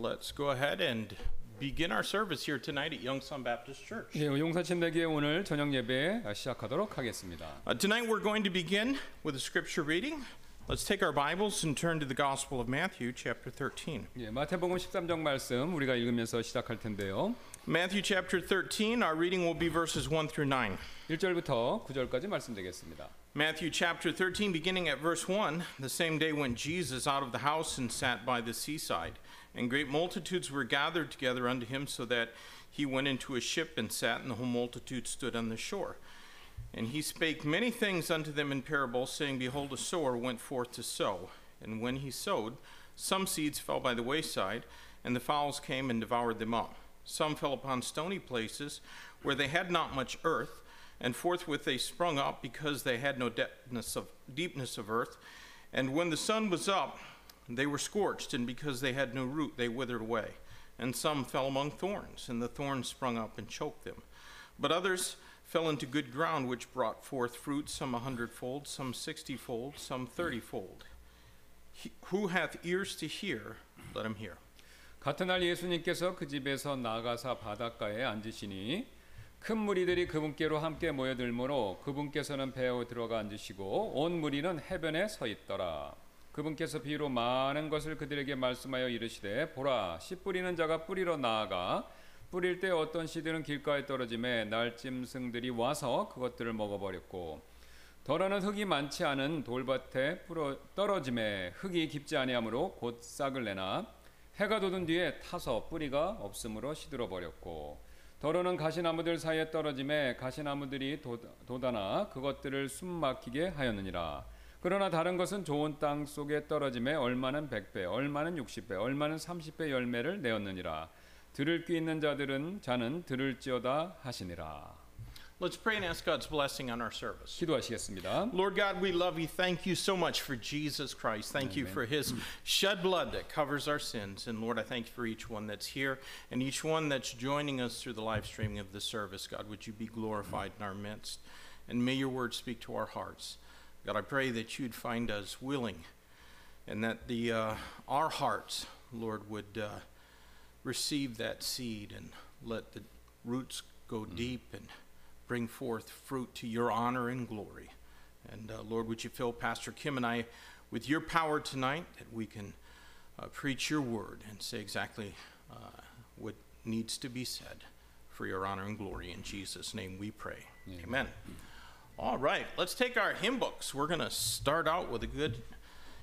Let's go ahead and begin our service here tonight at Youngsun Baptist Church. 예, 용사침대교회 오늘 저녁 예배 시작하도록 하겠습니다. Uh, tonight we're going to begin with a scripture reading. Let's take our Bibles and turn to the Gospel of Matthew, chapter 13. 예, 마태복음 13장 말씀 우리가 읽으면서 시작할 텐데요. Matthew chapter 13, our reading will be verses 1 through 9. 1절부터 9절까지 말씀드리겠습니다. Matthew chapter 13, beginning at verse 1, the same day went Jesus out of the house and sat by the seaside. And great multitudes were gathered together unto him, so that he went into a ship and sat, and the whole multitude stood on the shore. And he spake many things unto them in parables, saying, Behold, a sower went forth to sow. And when he sowed, some seeds fell by the wayside, and the fowls came and devoured them up. Some fell upon stony places, where they had not much earth, and forthwith they sprung up, because they had no depthness of, deepness of earth. And when the sun was up, they were scorched, and because they had no root, they withered away. And some fell among thorns, and the thorns sprung up and choked them. But others fell into good ground, which brought forth fruit, some a hundredfold, some sixtyfold, some thirtyfold. He, who hath ears to hear, let him hear. 같은 날 예수님께서 그 집에서 나가사 바닷가에 앉으시니 큰 무리들이 그분께로 함께 모여들므로 그분께서는 배에 들어가 앉으시고 온 무리는 해변에 서 있더라. 그분께서 비로 많은 것을 그들에게 말씀하여 이르시되 보라 씨 뿌리는 자가 뿌리러 나아가 뿌릴 때 어떤 씨들은 길가에 떨어짐에 날짐승들이 와서 그것들을 먹어버렸고 덜어는 흙이 많지 않은 돌밭에 떨어짐에 흙이 깊지 아니하므로 곧 싹을 내나 해가 돋은 뒤에 타서 뿌리가 없으므로 시들어 버렸고 덜어는 가시나무들 사이에 떨어짐에 가시나무들이 돋아나 그것들을 숨막히게 하였느니라 그러나 다른 것은 좋은 땅 속에 떨어짐에 얼마는 100배, 얼마는 60배, 얼마는 30배 열매를 내었느니라. 들을 귀 있는 자들은 자는 들을지어다 하시니라. Let's pray and ask God's blessing on our service. 기도하시겠습니다. Lord God, we love you. Thank you so much for Jesus Christ. Thank you for his shed blood that covers our sins. And Lord, I thank you for each one that's here and each one that's joining us through the live streaming of the service. God, would you be glorified in our midst? And may your word speak to our hearts. God, I pray that you'd find us willing and that the, uh, our hearts, Lord, would uh, receive that seed and let the roots go mm. deep and bring forth fruit to your honor and glory. And uh, Lord, would you fill Pastor Kim and I with your power tonight that we can uh, preach your word and say exactly uh, what needs to be said for your honor and glory. In Jesus' name we pray. Amen. Amen. All right, let's take our hymn books. We're going to start out with a good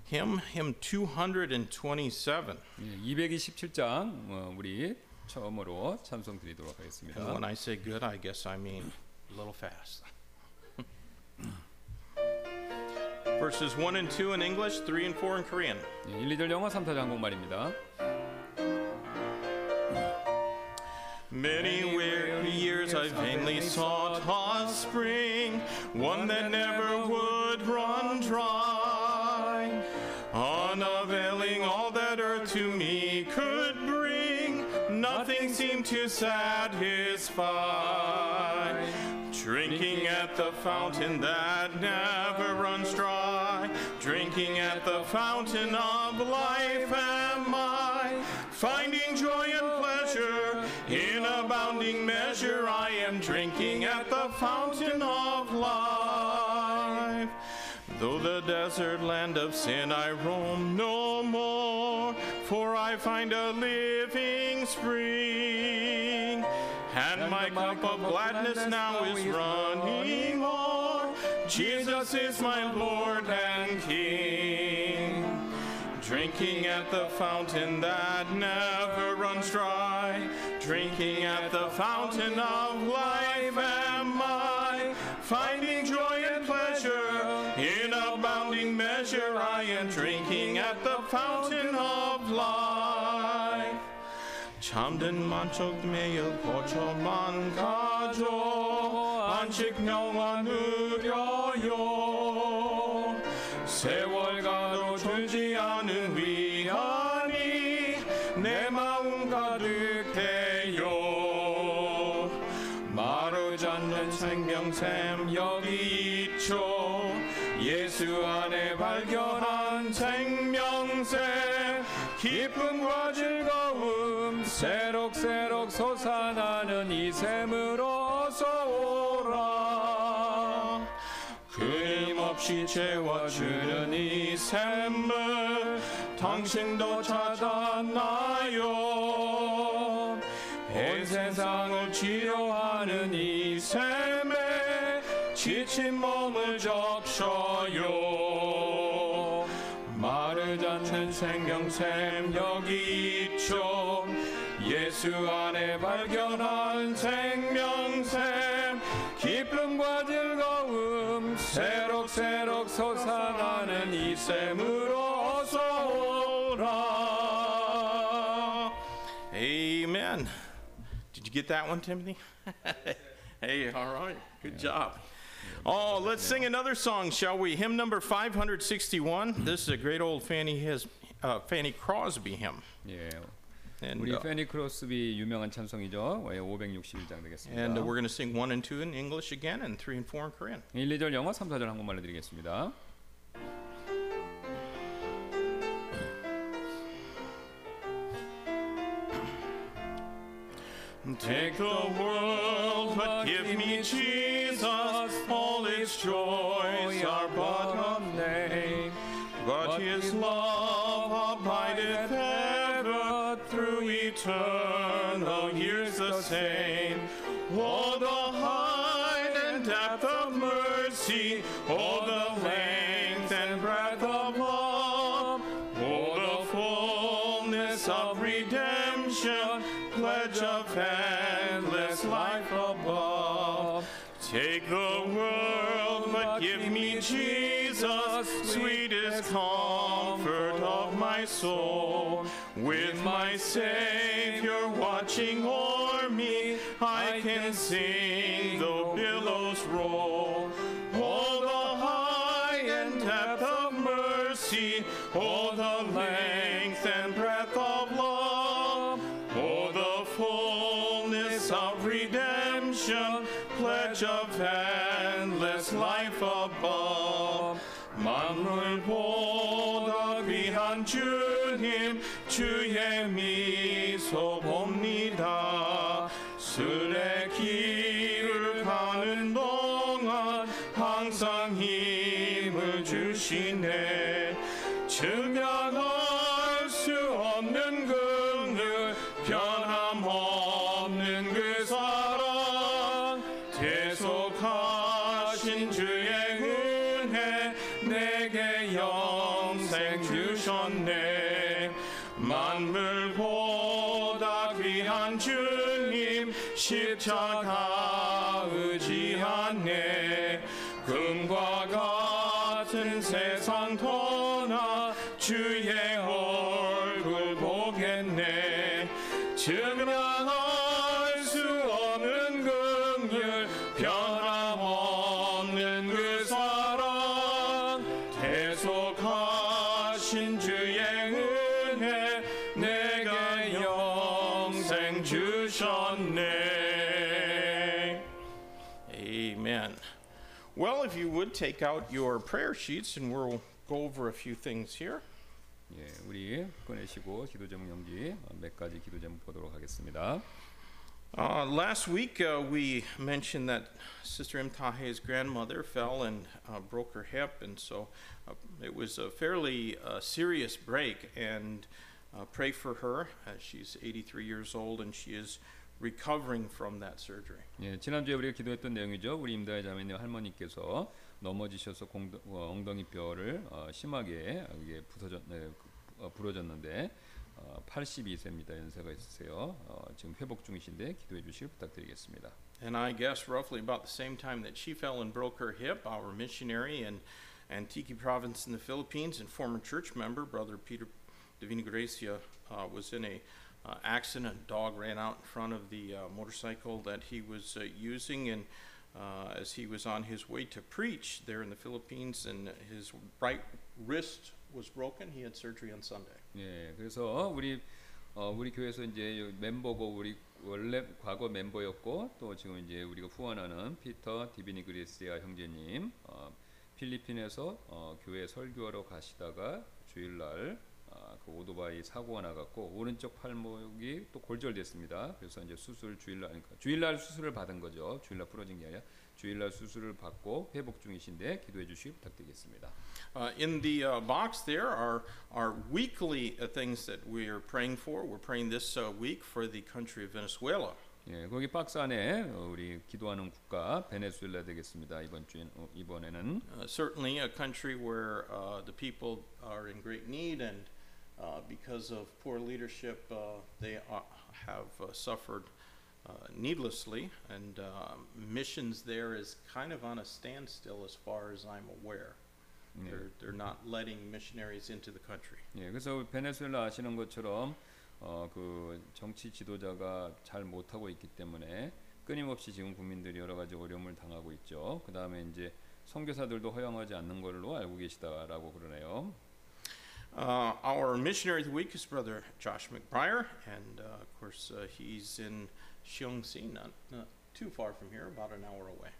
hymn, hymn 227. 예, 227장 어, 우리 처음으로 찬송 드리도록 하겠습니다. And when I say good, I guess I mean a little fast. Verses 1 and 2 in English, 3 and 4 in Korean. 예, 1, 2절 영어, 3, 4절 한국말입니다. Many weary years I vainly sought a spring, one that never would run dry. Unavailing all that earth to me could bring, nothing seemed to satisfy. Drinking at the fountain that never runs dry, drinking at the fountain of life am I, finding joy and pleasure in abounding measure. I am drinking at the fountain of life. Though the desert land of sin I roam no more, for I find a living spring. And my cup of gladness now is running o'er. Jesus is my Lord and King. Drinking at the fountain that never runs dry. Drinking at the fountain of life am I. Finding joy and pleasure in abounding measure. I am drinking at the fountain of life. Chamden manchok meyil pocho mankajo. Anchik no yo yo. 솟아나는 이 샘으로 어서 오라. 끊임없이 채워주는 이 샘물 당신도 찾았나요? 온 세상을 치료하는 이 샘에 지친 몸을 적셔요. 마르지 않는 생명샘 여기 예수 안에 발견한 생명샘 기쁨과 즐거움 새록새록 솟아나는 이 샘으로 어서 오라 Amen. Did you get that one, Timothy? hey, all right. Good job. Oh, let's sing another song, shall we? Hymn number 561. This is a great old Fanny, his, uh, Fanny Crosby hymn. 예. And, 우리 uh, 페니 크로스비 유명한 찬송이죠. 예, 561장 되겠습니다. and uh, we're going to sing 1 and 2 in English again, and 3 and 4 in Korean. 1, 2절 영어, 3, 4절 한국말로 드리겠습니다. Take the world, but give me Jesus. All its joys are but a name. But his love return. 주의 미소 봅니다 take out your prayer sheets and we'll go over a few things here. 예, 우리 꺼내시고 기도 제목 용지 어, 몇 가지 기도 제목 보도록 하겠습니다. Uh, last week uh, we mentioned that Sister M. Tahe's grandmother fell and uh, broke her hip, and so uh, it was a fairly uh, serious break. And uh, pray for her. Uh, she's 83 years old and she is recovering from that surgery. 예, 지난주에 우리가 기도했던 내용이죠. 우리 임다의 자매님 할머니께서 넘어지셔서 공도, 어, 엉덩이 뼈를 어, 심하게 이게 부서졌, 네, 어, 부러졌는데 어, 82세입니다. 연세가 있으세요. 어, 지금 회복 중이신데 기도해 주시길 부탁드리겠습니다. And I guess roughly about the same time that she fell and broke her hip, our missionary in Antique province in the Philippines and former church member, Brother Peter Divina Gracia, uh, was in a uh, accident. A dog ran out in front of the uh, motorcycle that he was uh, using, and Uh, as he was on his way to preach there in the Philippines, and his right wrist was broken. He had surgery on Sunday. 예, 그래서 우리 어, 우리 교회에서 이제 요 멤버고 우리 원래 과거 멤버였고 또 지금 이제 우리가 후원하는 피터 디비니그리스야 형제님 어, 필리핀에서 어, 교회 설교하러 가시다가 주일날 어, 그 오토바이 사고가 나갔고 오른쪽 팔목이 또 골절됐습니다. 그래서 이제 수술 주일날 그러니까 주일날 수술을 받은 거죠. 주일날 부러진 게 아니라 주일날 수술을 받고 회복 중이신데 기도해 주시기 부탁드리겠습니다. Uh, in the uh, box there are, are weekly uh, things that we are praying for. We're praying this uh, week for the country of Venezuela. 예, 거기 박스 안에 어, 우리 기도하는 국가 베네수엘라 되겠습니다. 이번 어, 이번에는 Uh, certainly, a country where uh, the people are in great need, and uh, because of poor leadership, uh, they are, have uh, suffered uh, needlessly. And uh, missions there is kind of on a standstill, as far as I'm aware. 네. They're, they're not letting missionaries into the country. 예, 그래서 베네수엘라 아시는 것처럼 어, 그 정치 지도자가 잘 못하고 있기 때문에 끊임없이 지금 국민들이 여러 가지 어려움을 당하고 있죠. 그 다음에 이제 선교사들도 허용하지 않는 걸로 알고 계시다라고 그러네요. Uh, our missionary of the week is Brother Josh McBriar, and uh, of course, uh, he's in Xiongxi, not, not too far from here, about an hour away.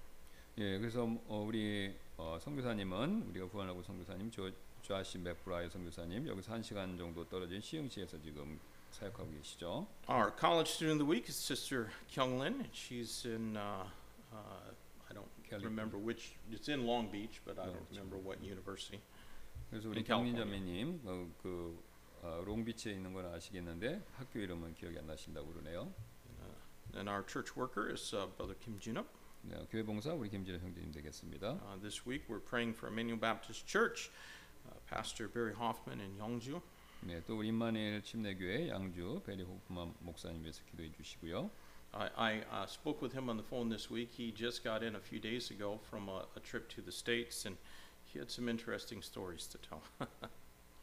예, 그래서 어, 우리 어, 선교사님은 우리가 구원하고 선교사님 조 조아시 맥브라이 선교사님 여기서 한 시간 정도 떨어진 시흥시에서 지금 사역하고 계시죠. Our college student of the week is Sister Kyung Lin, and she's in, uh, uh, I don't California. remember which, it's in Long Beach, but I Long don't Beach. remember what university. 그래서 우리. 경민자매님 어, 그 어, 롱비치에 있는 건 아시겠는데 학교 이름은 기억이 안 나신다고 그러네요. And our church worker is uh, Brother Kim Junup. 네, 교회 봉사 우리 김진호 형제님 되겠습니다. Uh, this week, we're praying for Emmanuel Baptist Church, uh, Pastor Barry Hoffman in Yongju. 네, 또 우리 임마누엘 침례교회 양주 베리 호프만 목사님 위해서 기도해 주시고요. I, I uh, spoke with him on the phone this week. He just got in a few days ago from a, a trip to the States, and he had some interesting stories to tell.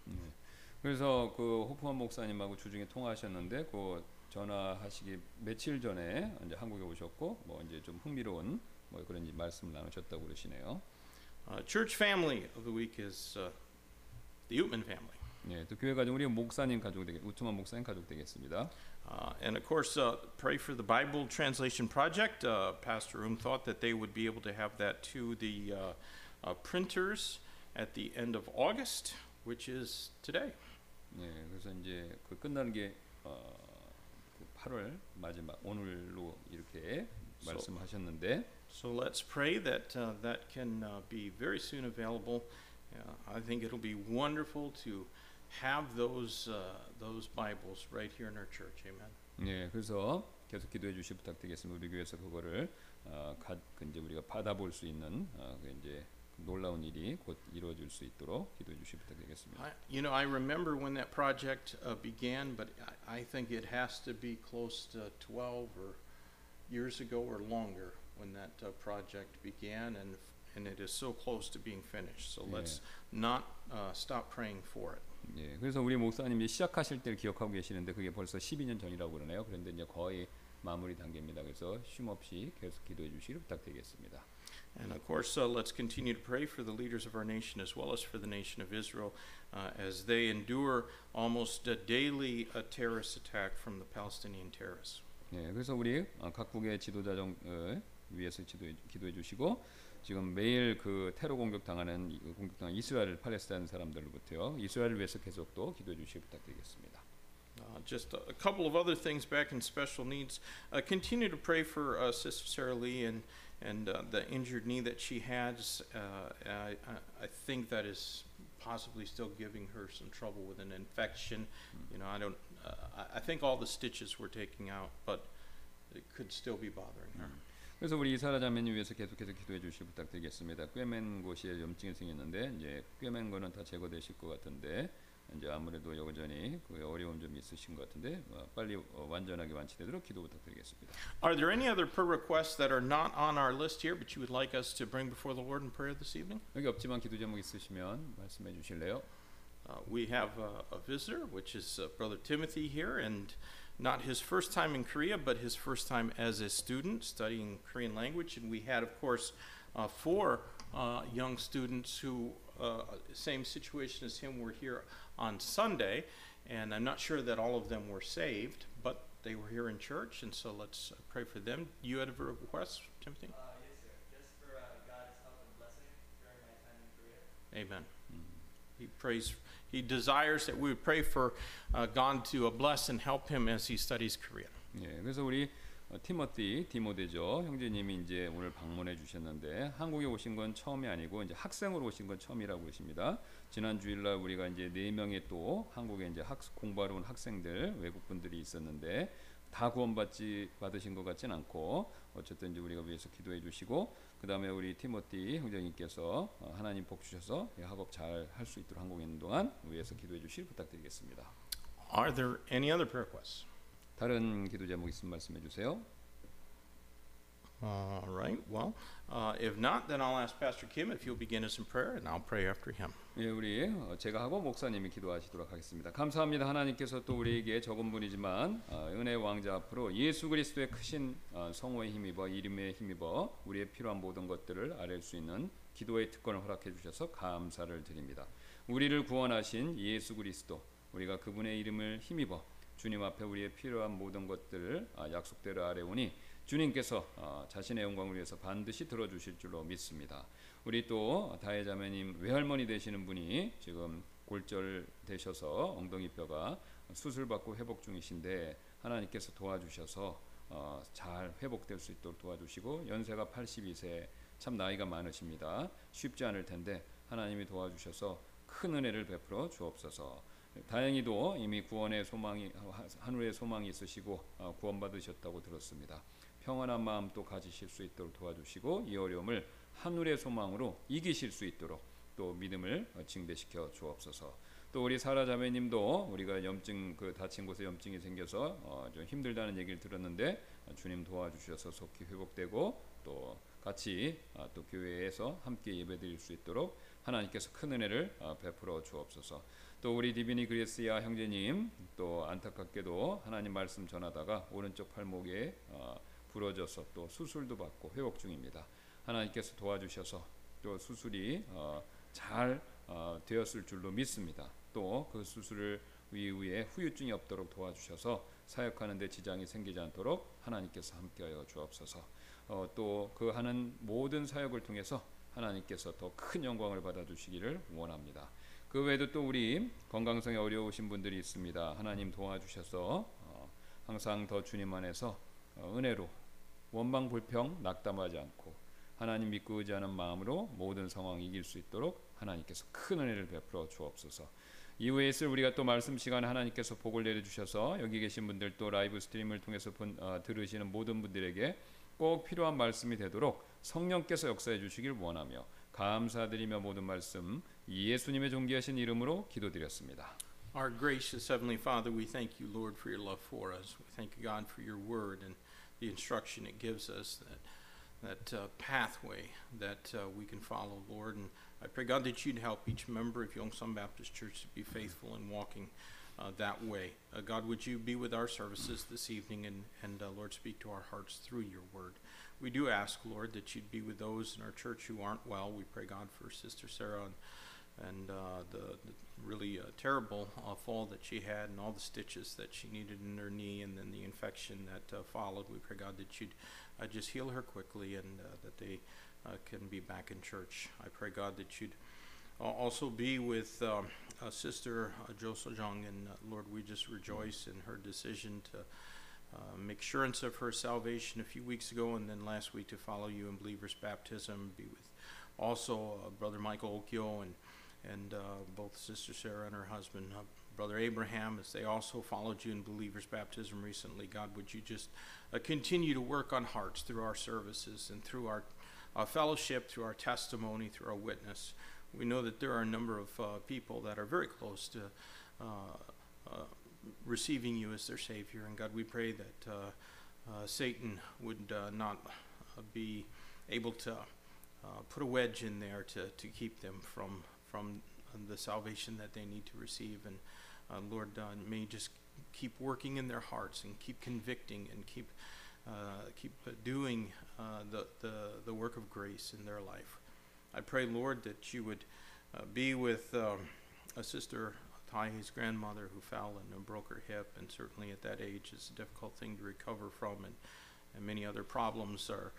네. 그래서 그 호프만 목사님하고 주중에 통화하셨는데 그 전화하시기 며칠 전에 이제 한국에 오셨고 뭐 이제 좀 흥미로운 뭐 그런 말씀을 나누셨다고 그러시네요. Uh, church family of the week is uh, the Utman family. 네, 또 교회 가족 우리 목사님 가족 되겠 우트만 목사님 가족 되겠습니다. Uh, and of course, uh, pray for the Bible Translation Project. Uh, Pastor Um thought that they would be able to have that to the uh, uh, printers at the end of August, which is today. 네, 그래서 이제 그 끝나는 게 어, 그 8월 마지막 오늘로 이렇게 So- 말씀하셨는데 So let's pray that uh, that can uh, be very soon available. Uh, I think it'll be wonderful to have those uh, those Bibles right here in our church. Amen. 네, 그래서 계속 기도해 주시 부탁드리겠습니다. 우리 교회에서 그거를 어, 가, 그 이제 우리가 받아볼 수 있는 어, 그 이제 놀라운 일이 곧 이루어질 수 있도록 기도해 주시 부탁드리겠습니다. I, you know, I remember when that project uh, began, but I, I think it has to be close to 12 or years ago or longer when that uh, project began, and and it is so close to being finished. So let's not uh, stop praying for it. 예, 그래서 우리 목사님이 시작하실 때를 기억하고 계시는데 그게 벌써 12년 전이라고 그러네요. 그런데 이제 거의 마무리 단계입니다. 그래서 쉼 없이 계속 기도해 주시길 부탁드리겠습니다. And of course, uh, let's continue to pray for the leaders of our nation as well as for the nation of Israel uh, as they endure almost a daily uh, terrorist attack from the Palestinian terrorists. 예, 그래서 우리 어, 각국의 지도자정을 위해서 기도해, 기도해 주시고 지금 매일 그 테러 공격 당하는 이- 공격당한 이스라엘 팔레스타인 사람들로부터요 이스라엘을 위해서 계속 또 기도해 주시기 부탁드리겠습니다. Uh, just a, a couple of other things back in special needs. Uh, continue to pray for uh, Sister Sarah Lee and and uh, the injured knee that she has. Uh, I, I- I think that is possibly still giving her some trouble with an infection. You know, I don't. Uh, I, I think all the stitches were taking out, but it could still be bothering her. 그래서 우리 이사라 자매님 위해서 계속해서 기도해 주시기 부탁드리겠습니다. 꿰맨 곳에 염증이 생겼는데 이제 꿰맨 거는 다 제거되실 것 같은데 이제 아무래도 여전히 그 어려움 좀 있으신 것 같은데 어, 빨리 어, 완전하게 완치되도록 기도 부탁드리겠습니다. Are there any other prayer requests that are not on our list here, but you would like us to bring before the Lord in prayer this evening? 여기 없지만 기도 제목 있으시면 말씀해 주실래요? Uh, we have a, a visitor, which is uh, Brother Timothy here, and not his first time in Korea, but his first time as a student studying Korean language. And we had, of course, uh, four uh, young students who, uh, same situation as him, were here on Sunday. And I'm not sure that all of them were saved, but they were here in church, and so let's uh, pray for them. You had a request, Timothy? Uh, yes, sir. Just for uh, God's help and blessing during my time in Korea. Amen. He prays. he desires that we would pray for uh, God to uh, bless and help him as he studies Korean. 예, 그래서 우리 어, 티모티 디모데죠 형제님이 이제 오늘 방문해 주셨는데 한국에 오신 건 처음이 아니고 이제 학생으로 오신 건 처음이라고 하십니다. 지난 주일날 우리가 이제 네 명의 또 한국에 이제 학습 공부하러 온 학생들 외국 분들이 있었는데 다 구원받지 받으신 것 같진 않고 어쨌든 이제 우리가 위해서 기도해 주시고 그 다음에 우리 티모티 형제님께서 어, 하나님 복 주셔서 이 학업 잘 할 수 있도록 한국에 있는 동안 위해서 기도해 주실 부탁드리겠습니다. Are there any other prayer requests? 다른 기도 제목 있으면 말씀해 주세요. All right. Well, uh, if not, then I'll ask Pastor Kim if you'll begin us in prayer, and I'll pray after him. 예, 우리 어, 제가 하고 목사님이 기도하시도록 하겠습니다. 감사합니다. 하나님께서 또 우리에게 적은 분이지만 어, 은혜 왕자 앞으로 예수 그리스도의 크신 어, 성호에 힘입어 이름에 힘입어 우리의 필요한 모든 것들을 아뢰 수 있는 기도의 특권을 허락해 주셔서 감사를 드립니다. 우리를 구원하신 예수 그리스도 우리가 그분의 이름을 힘입어 주님 앞에 우리의 필요한 모든 것들을 아, 약속대로 아뢰오니 주님께서 어, 자신의 영광을 위해서 반드시 들어주실 줄로 믿습니다. 우리 또 다혜 자매님 외할머니 되시는 분이 지금 골절 되셔서 엉덩이 뼈가 수술 받고 회복 중이신데 하나님께서 도와주셔서 어, 잘 회복될 수 있도록 도와주시고 연세가 82세 참 나이가 많으십니다. 쉽지 않을 텐데 하나님이 도와주셔서 큰 은혜를 베풀어 주옵소서. 다행히도 이미 구원의 소망이 하늘의 소망이 있으시고 어, 구원받으셨다고 들었습니다. 평안한 마음 또 가지실 수 있도록 도와주시고 이 어려움을 하늘의 소망으로 이기실 수 있도록 또 믿음을 어, 증대시켜 주옵소서. 또 우리 사라 자매님도 우리가 염증 그 다친 곳에 염증이 생겨서 어, 좀 힘들다는 얘기를 들었는데 어, 주님 도와주셔서 속히 회복되고 또 같이 아, 또 교회에서 함께 예배드릴 수 있도록 하나님께서 큰 은혜를 아, 베풀어 주옵소서. 또 우리 디비니 그리스야 형제님 또 안타깝게도 하나님 말씀 전하다가 오른쪽 팔목에 어, 부러져서 또 수술도 받고 회복 중입니다. 하나님께서 도와주셔서 또 수술이 어, 잘 어, 되었을 줄로 믿습니다. 또 그 수술을 이후에 후유증이 없도록 도와주셔서 사역하는 데 지장이 생기지 않도록 하나님께서 함께하여 주옵소서. 어, 또그 하는 모든 사역을 통해서 하나님께서 더 큰 영광을 받아주시기를 원합니다. 그 외에도 또 우리 건강성에 어려우신 분들이 있습니다. 하나님 도와주셔서 어, 항상 더 주님 안에서 어, 은혜로 원망 불평 낙담하지 않고 하나님 믿고 의지하는 마음으로 모든 상황 이길 수 있도록 하나님께서 큰 은혜를 베풀어 주옵소서. 이후에 있을 우리가 또 말씀 시간에 하나님께서 복을 내려 주셔서 여기 계신 분들 또 라이브 스트림을 통해서 본, 어, 들으시는 모든 분들에게 꼭 필요한 말씀이 되도록 성령께서 역사해 주시길 원하며 감사드리며 모든 말씀 예수님의 존귀하신 이름으로 기도드렸습니다. Our gracious Heavenly Father, we thank you, Lord, for your love for us. We thank you, God, for your word and the instruction it gives us, that, that uh, pathway that uh, we can follow, Lord. And I pray, God, that you'd help each member of Youngstown Baptist Church to be faithful in walking uh, that way. Uh, God, would you be with our services this evening and, and uh, Lord, speak to our hearts through your word. We do ask, Lord, that you'd be with those in our church who aren't well. We pray, God, for Sister Sarah and and uh, the, the really uh, terrible uh, fall that she had and all the stitches that she needed in her knee and then the infection that uh, followed. We pray, God, that you'd uh, just heal her quickly and uh, that they uh, can be back in church. I pray, God, that you'd uh, also be with um, uh, Sister uh, Jo Sojong. And uh, Lord, we just rejoice in her decision to uh, make assurance of her salvation a few weeks ago and then last week to follow you in believer's baptism. Be with also uh, Brother Michael Okio and and uh, both Sister Sarah and her husband, Brother Abraham, as they also followed you in believer's baptism recently. God, would you just continue to work on hearts through our services and through our fellowship, through our testimony, through our witness. We know that there are a number of uh, people that are very close to uh, uh, receiving you as their Savior. And God, we pray that uh, Satan would not be able to put a wedge in there to, to keep them from from the salvation that they need to receive. And Lord, may just keep working in their hearts and keep convicting and keep uh, keep doing uh, the, the the work of grace in their life. I pray, Lord, that you would uh, be with um, a sister. Tai's grandmother who fell and broke her hip, and certainly at that age, it's a difficult thing to recover from, and, and many other problems are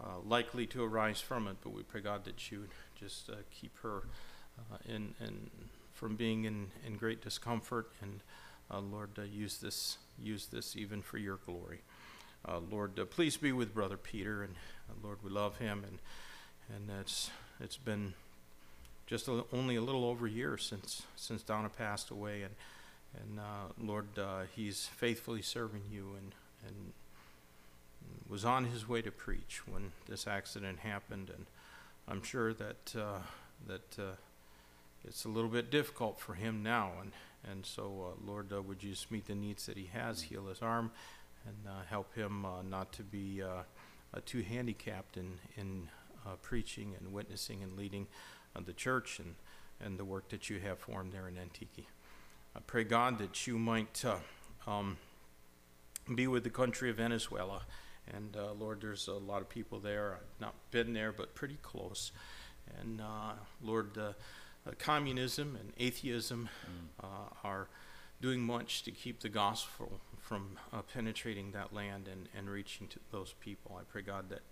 uh, likely to arise from it. But we pray, God, that you would just uh, keep her uh, in, in from being in, in great discomfort. And uh, Lord, uh, use this use this even for your glory. Lord, please be with Brother Peter, and Lord, we love him, and and it's it's been just a, only a little over a year since since Donna passed away, and and uh, Lord, uh, he's faithfully serving you, and and was on his way to preach when this accident happened, and I'm sure that uh, that uh, it's a little bit difficult for him now, and and so uh, Lord, uh, would you just meet the needs that he has, heal his arm, and help him not to be too handicapped in in uh, preaching and witnessing and leading uh, the church and and the work that you have for him there in Antique. I pray God that you might uh, um, be with the country of Venezuela. And uh, Lord, there's a lot of people there. I've not been there, but pretty close. And uh, Lord, communism and atheism uh, are doing much to keep the gospel from uh, penetrating that land and, and reaching to those people. I pray God that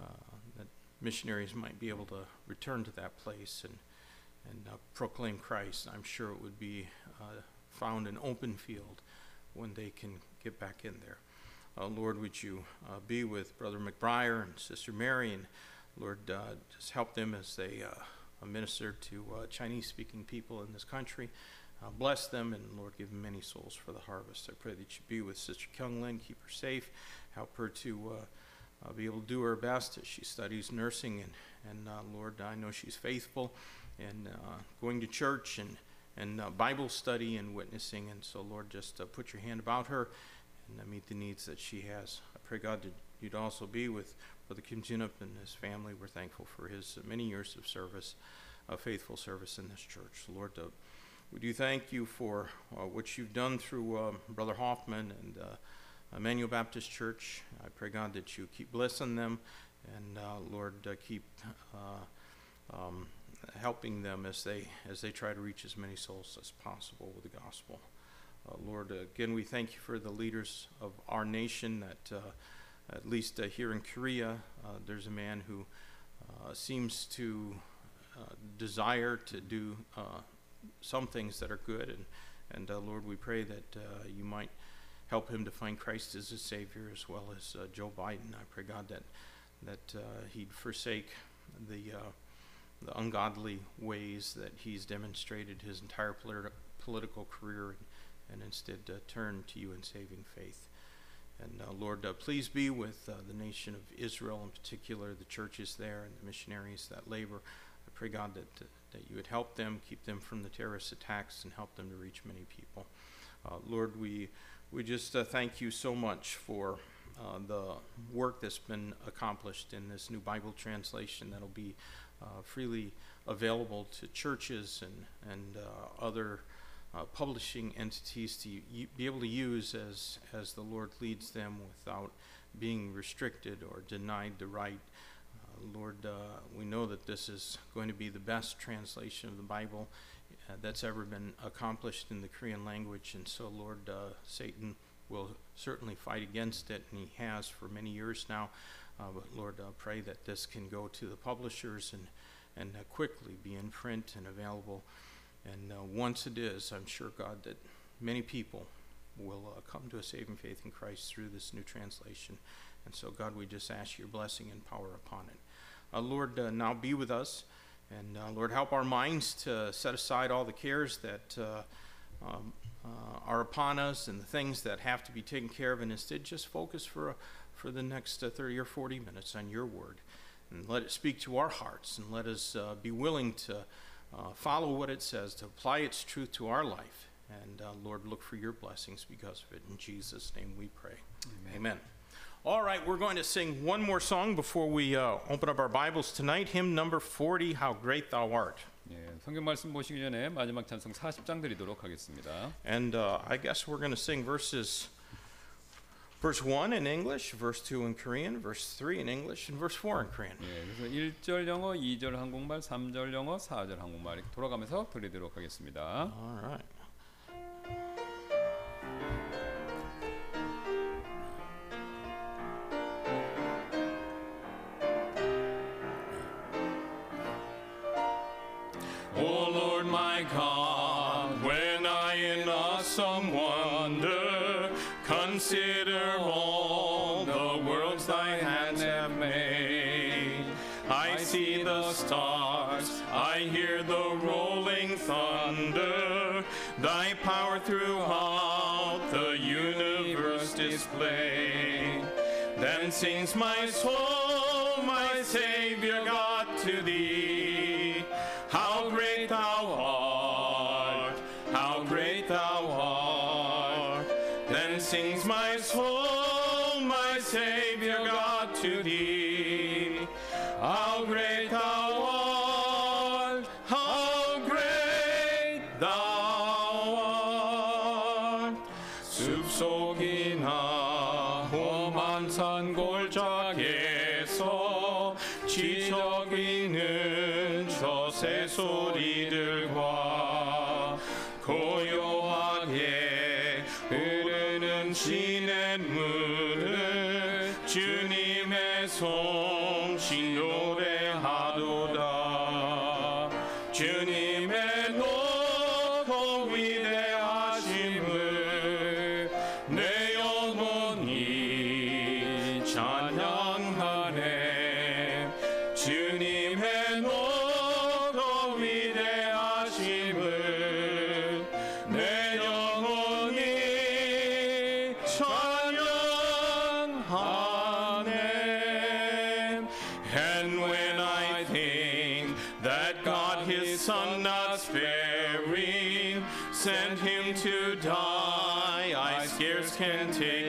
uh, that missionaries might be able to return to that place and and uh, proclaim Christ. I'm sure it would be uh, found an open field when they can get back in there. Uh, Lord, would you uh, be with Brother McBriar and Sister Mary, and Lord, uh, just help them as they uh, minister to Chinese speaking people in this country. Bless them, and Lord, give them many souls for the harvest. I pray that you be with Sister Kyung Lin, keep her safe, help her to uh, be able to do her best as she studies nursing. And, and uh, Lord, I know she's faithful and uh, going to church and, and uh, Bible study and witnessing. And so, Lord, just uh, put your hand about her and uh, meet the needs that she has. I pray, God, that you'd also be with Brother Kim Jinup and his family. We're thankful for his many years of service, uh, faithful service in this church. Lord, we do thank you for what you've done through um, Brother Hoffman and Emmanuel Baptist Church. I pray, God, that you keep blessing them and, uh, Lord, uh, keep uh, um, helping them as they as they try to reach as many souls as possible with the gospel. Uh, Lord, again, we thank you for the leaders of our nation that, uh, at least here in Korea, there's a man who seems to desire to do some things that are good. And, and Lord, we pray that you might help him to find Christ as his Savior as well as uh, Joe Biden. I pray, God, that, that uh, he'd forsake the, uh, the ungodly ways that he's demonstrated his entire politi- political career and, and instead uh, turn to you in saving faith. And uh, Lord, please be with the nation of Israel in particular, the churches there and the missionaries that labor. I pray, God, that, that you would help them, keep them from the terrorist attacks, and help them to reach many people. Uh, Lord, we, we just uh, thank you so much for uh, the work that's been accomplished in this new Bible translation that'll be uh, freely available to churches and, and uh, other uh, publishing entities to be able to use as, as the Lord leads them without being restricted or denied the right. Uh, Lord, we know that this is going to be the best translation of the Bible uh, that's ever been accomplished in the Korean language, and so, Lord, uh, Satan will certainly fight against it, and he has for many years now. Uh, but Lord, uh, pray that this can go to the publishers and, and uh, quickly be in print and available. And once it is, I'm sure, God, that many people will come to a saving faith in Christ through this new translation. And so, God, we just ask your blessing and power upon it. Lord, now be with us. And uh, Lord, help our minds to set aside all the cares that uh, um, uh, are upon us and the things that have to be taken care of, and instead just focus for, for the next uh, 30 or 40 minutes on your word. And let it speak to our hearts, and let us uh, be willing to uh, follow what it says, to apply its truth to our life. And uh, Lord, look for your blessings because of it. In Jesus' name we pray. Amen. All right, we're going to sing one more song before we uh, open up our Bibles tonight. Hymn number 40, How Great Thou Art. 예, 성경 말씀 보시기 전에 마지막 찬송 40장 드리도록 하겠습니다. And uh, I guess we're going to sing verses, verse 1 in English, verse 2 in Korean, verse 3 in English, and verse 4 in Korean. 예, 그래서 1절 영어, 2절 한국말, 3절 영어, 4절 한국말 이렇게 돌아가면서 드리도록 하겠습니다. All right. God, when I in awesome wonder consider all the worlds thy hands have made. I see the stars, I hear the rolling thunder, thy power throughout the universe displayed. Then sings my soul. can't take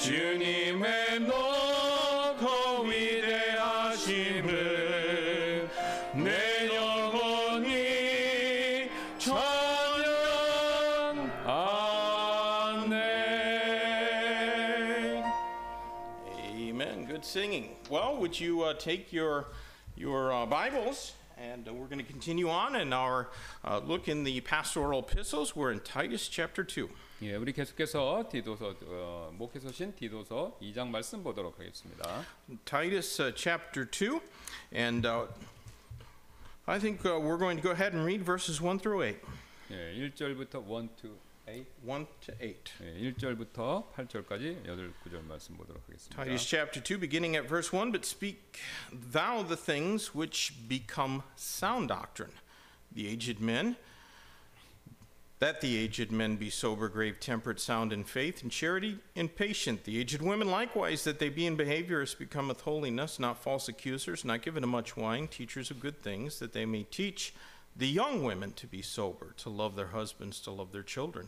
주님의 높고 위대하심을 내 영혼이 찬양하네 Amen. Good singing. Well, would you uh, take your your uh, Bibles and uh, we're going to continue on in our uh, look in the pastoral epistles. We're in Titus chapter 2. 예, 우리 계속해서 디도서 어, 목회서신 디도서 2장 말씀 보도록 하겠습니다. Titus uh, chapter 2 and uh, I think uh, we're going to go ahead and read verses 1 through 8. 예, 1절부터 1 to 8. 1 to 8. 예, 1절부터 8절까지 8 9절 말씀 보도록 하겠습니다. Titus chapter 2, beginning at verse 1 But speak thou the things which become sound doctrine, the aged men, that the aged men be sober, grave, temperate, sound in faith, in charity, and patient. The aged women likewise, that they be in behavior as becometh holiness, not false accusers, not given to much wine, teachers of good things, that they may teach the young women to be sober, to love their husbands, to love their children,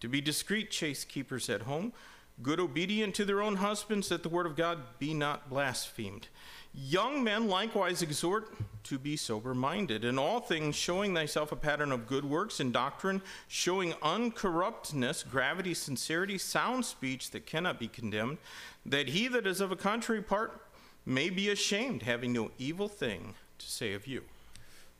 to be discreet, chaste keepers at home, good obedient to their own husbands, that the word of God be not blasphemed. Young men likewise exhort to be sober minded, in all things showing thyself a pattern of good works and doctrine, showing uncorruptness, gravity, sincerity, sound speech that cannot be condemned, that he that is of a contrary part may be ashamed, having no evil thing to say of you.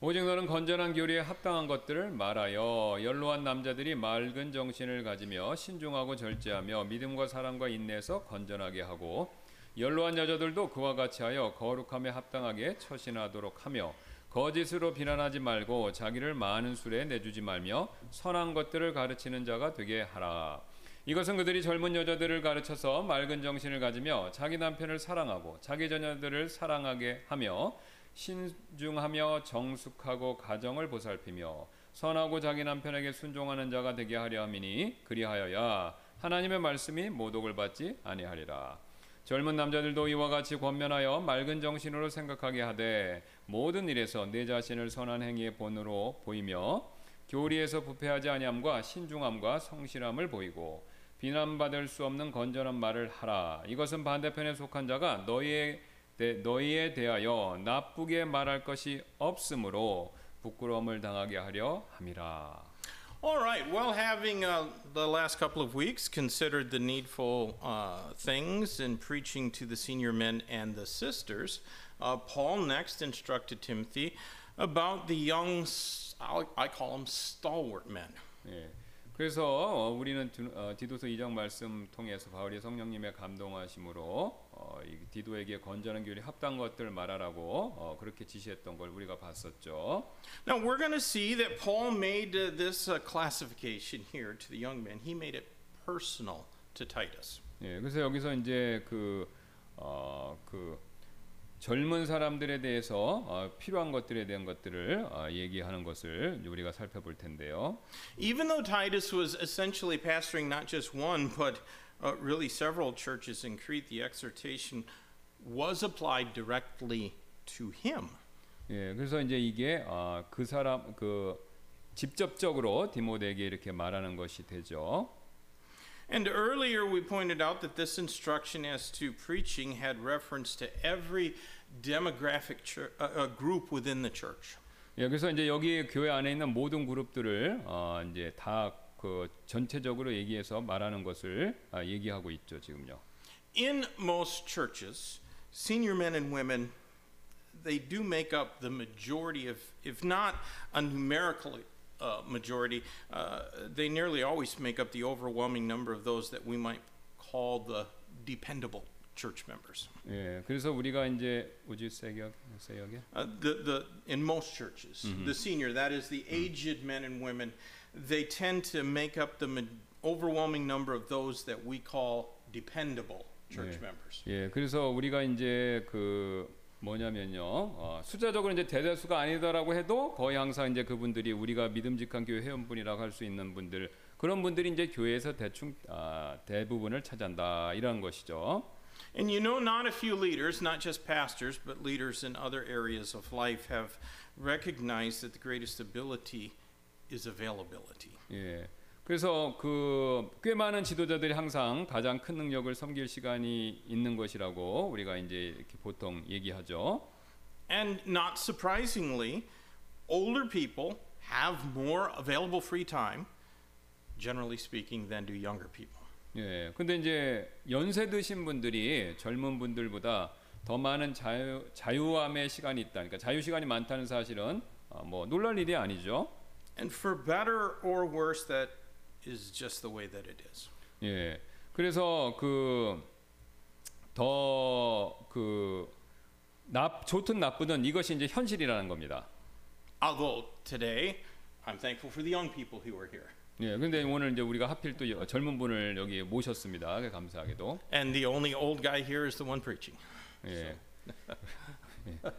오직 너는 건전한 교리에 합당한 것들을 말하여 연로한 남자들이 맑은 정신을 가지며 신중하고 절제하며 믿음과 사랑과 인내에서 건전하게 하고 연로한 여자들도 그와 같이 하여 거룩함에 합당하게 처신하도록 하며 거짓으로 비난하지 말고 자기를 많은 술에 내주지 말며 선한 것들을 가르치는 자가 되게 하라. 이것은 그들이 젊은 여자들을 가르쳐서 맑은 정신을 가지며 자기 남편을 사랑하고 자기 자녀들을 사랑하게 하며 신중하며 정숙하고 가정을 보살피며 선하고 자기 남편에게 순종하는 자가 되게 하려 함이니 그리하여야 하나님의 말씀이 모독을 받지 아니하리라. 젊은 남자들도 이와 같이 권면하여 맑은 정신으로 생각하게 하되 모든 일에서 내 자신을 선한 행위의 본으로 보이며 교리에서 부패하지 아니함과 신중함과 성실함을 보이고 비난받을 수 없는 건전한 말을 하라. 이것은 반대편에 속한 자가 너희에 대, 너희에 대하여 나쁘게 말할 것이 없으므로 부끄러움을 당하게 하려 함이라. All right. Well, having uh, the last couple of weeks considered the needful uh, things in preaching to the senior men and the sisters, uh, Paul next instructed Timothy about the young, s- I'll- I call them stalwart men. 예. 그래서 어, 우리는 디- 어, 디도서 2장 말씀 통해서 바울이 성령님의 감동하심으로 어, 이 디도에게 건전한 교리 합당 것들 말하라고 어, 그렇게 지시했던 걸 우리가 봤었죠. Now, we're going to see that Paul made uh, this uh, classification here to the young men. He made it personal to Titus. 예, 그래서 여기서 이제 그, 어, 그 젊은 사람들에 대해서 어, 필요한 것들에 대한 것들을 어, 얘기하는 것을 우리가 살펴볼 텐데요. Even though Titus was essentially pastoring not just one, but uh, really several churches in Crete, the exhortation was applied directly to him. 예, 그래서 이제 이게 아, 그 사람 그 직접적으로 디모데에게 이렇게 말하는 것이 되죠. And earlier we pointed out that this instruction as to preaching had reference to every demographic chur- uh, uh, group within the church. 예, 그래서 이제 여기 교회 안에 있는 모든 그룹들을 어, 이제 다 그 전체적으로 얘기해서 말하는 것을 아, 얘기하고 있죠 지금요. In most churches, senior men and women they do make up the majority of if not a numerical uh, majority, uh, they nearly always make up the overwhelming number of those that we might call the dependable Church members. 예, 그래서 우리가 이제 우주 세격 세격에 Uh, the, the, in most churches, the senior, that is the aged men and women, they tend to make up the overwhelming number of those that we call dependable church Yeah. members. 예, 그래서 우리가 이제 그 뭐냐면요, 어, 숫자적으로 이제 대다수가 아니더라고 해도 거의 항상 이제 그분들이 우리가 믿음직한 교회 회원분이라고 할 수 있는 분들 그런 분들이 이제 교회에서 대충 아, 대부분을 차지한다 이런 것이죠. And you know, not a few leaders, not just pastors, but leaders in other areas of life have recognized that the greatest ability is availability. 예. 그래서 그 꽤 많은 지도자들이 항상 가장 큰 능력을 섬길 시간이 있는 것이라고 우리가 이제 이렇게 보통 얘기하죠. And not surprisingly, older people have more available free time, generally speaking, than do younger people. 예. 근데 이제 연세 드신 분들이 젊은 분들보다 더 많은 자유 자유함의 시간이 있다. 그러니까 자유 시간이 많다는 사실은 어, 뭐 놀랄 일이 아니죠. And for better or worse, that is just the way that it is. 예. 그래서 그 그더그 좋든 나쁘든 이것이 이제 현실이라는 겁니다. Although today, I'm thankful for the young people who are here. 예. 근데 오늘 이제 우리가 하필 또 여- 젊은 분을 여기 모셨습니다. 감사하게도. And the only old guy here is the one preaching. 예. 예.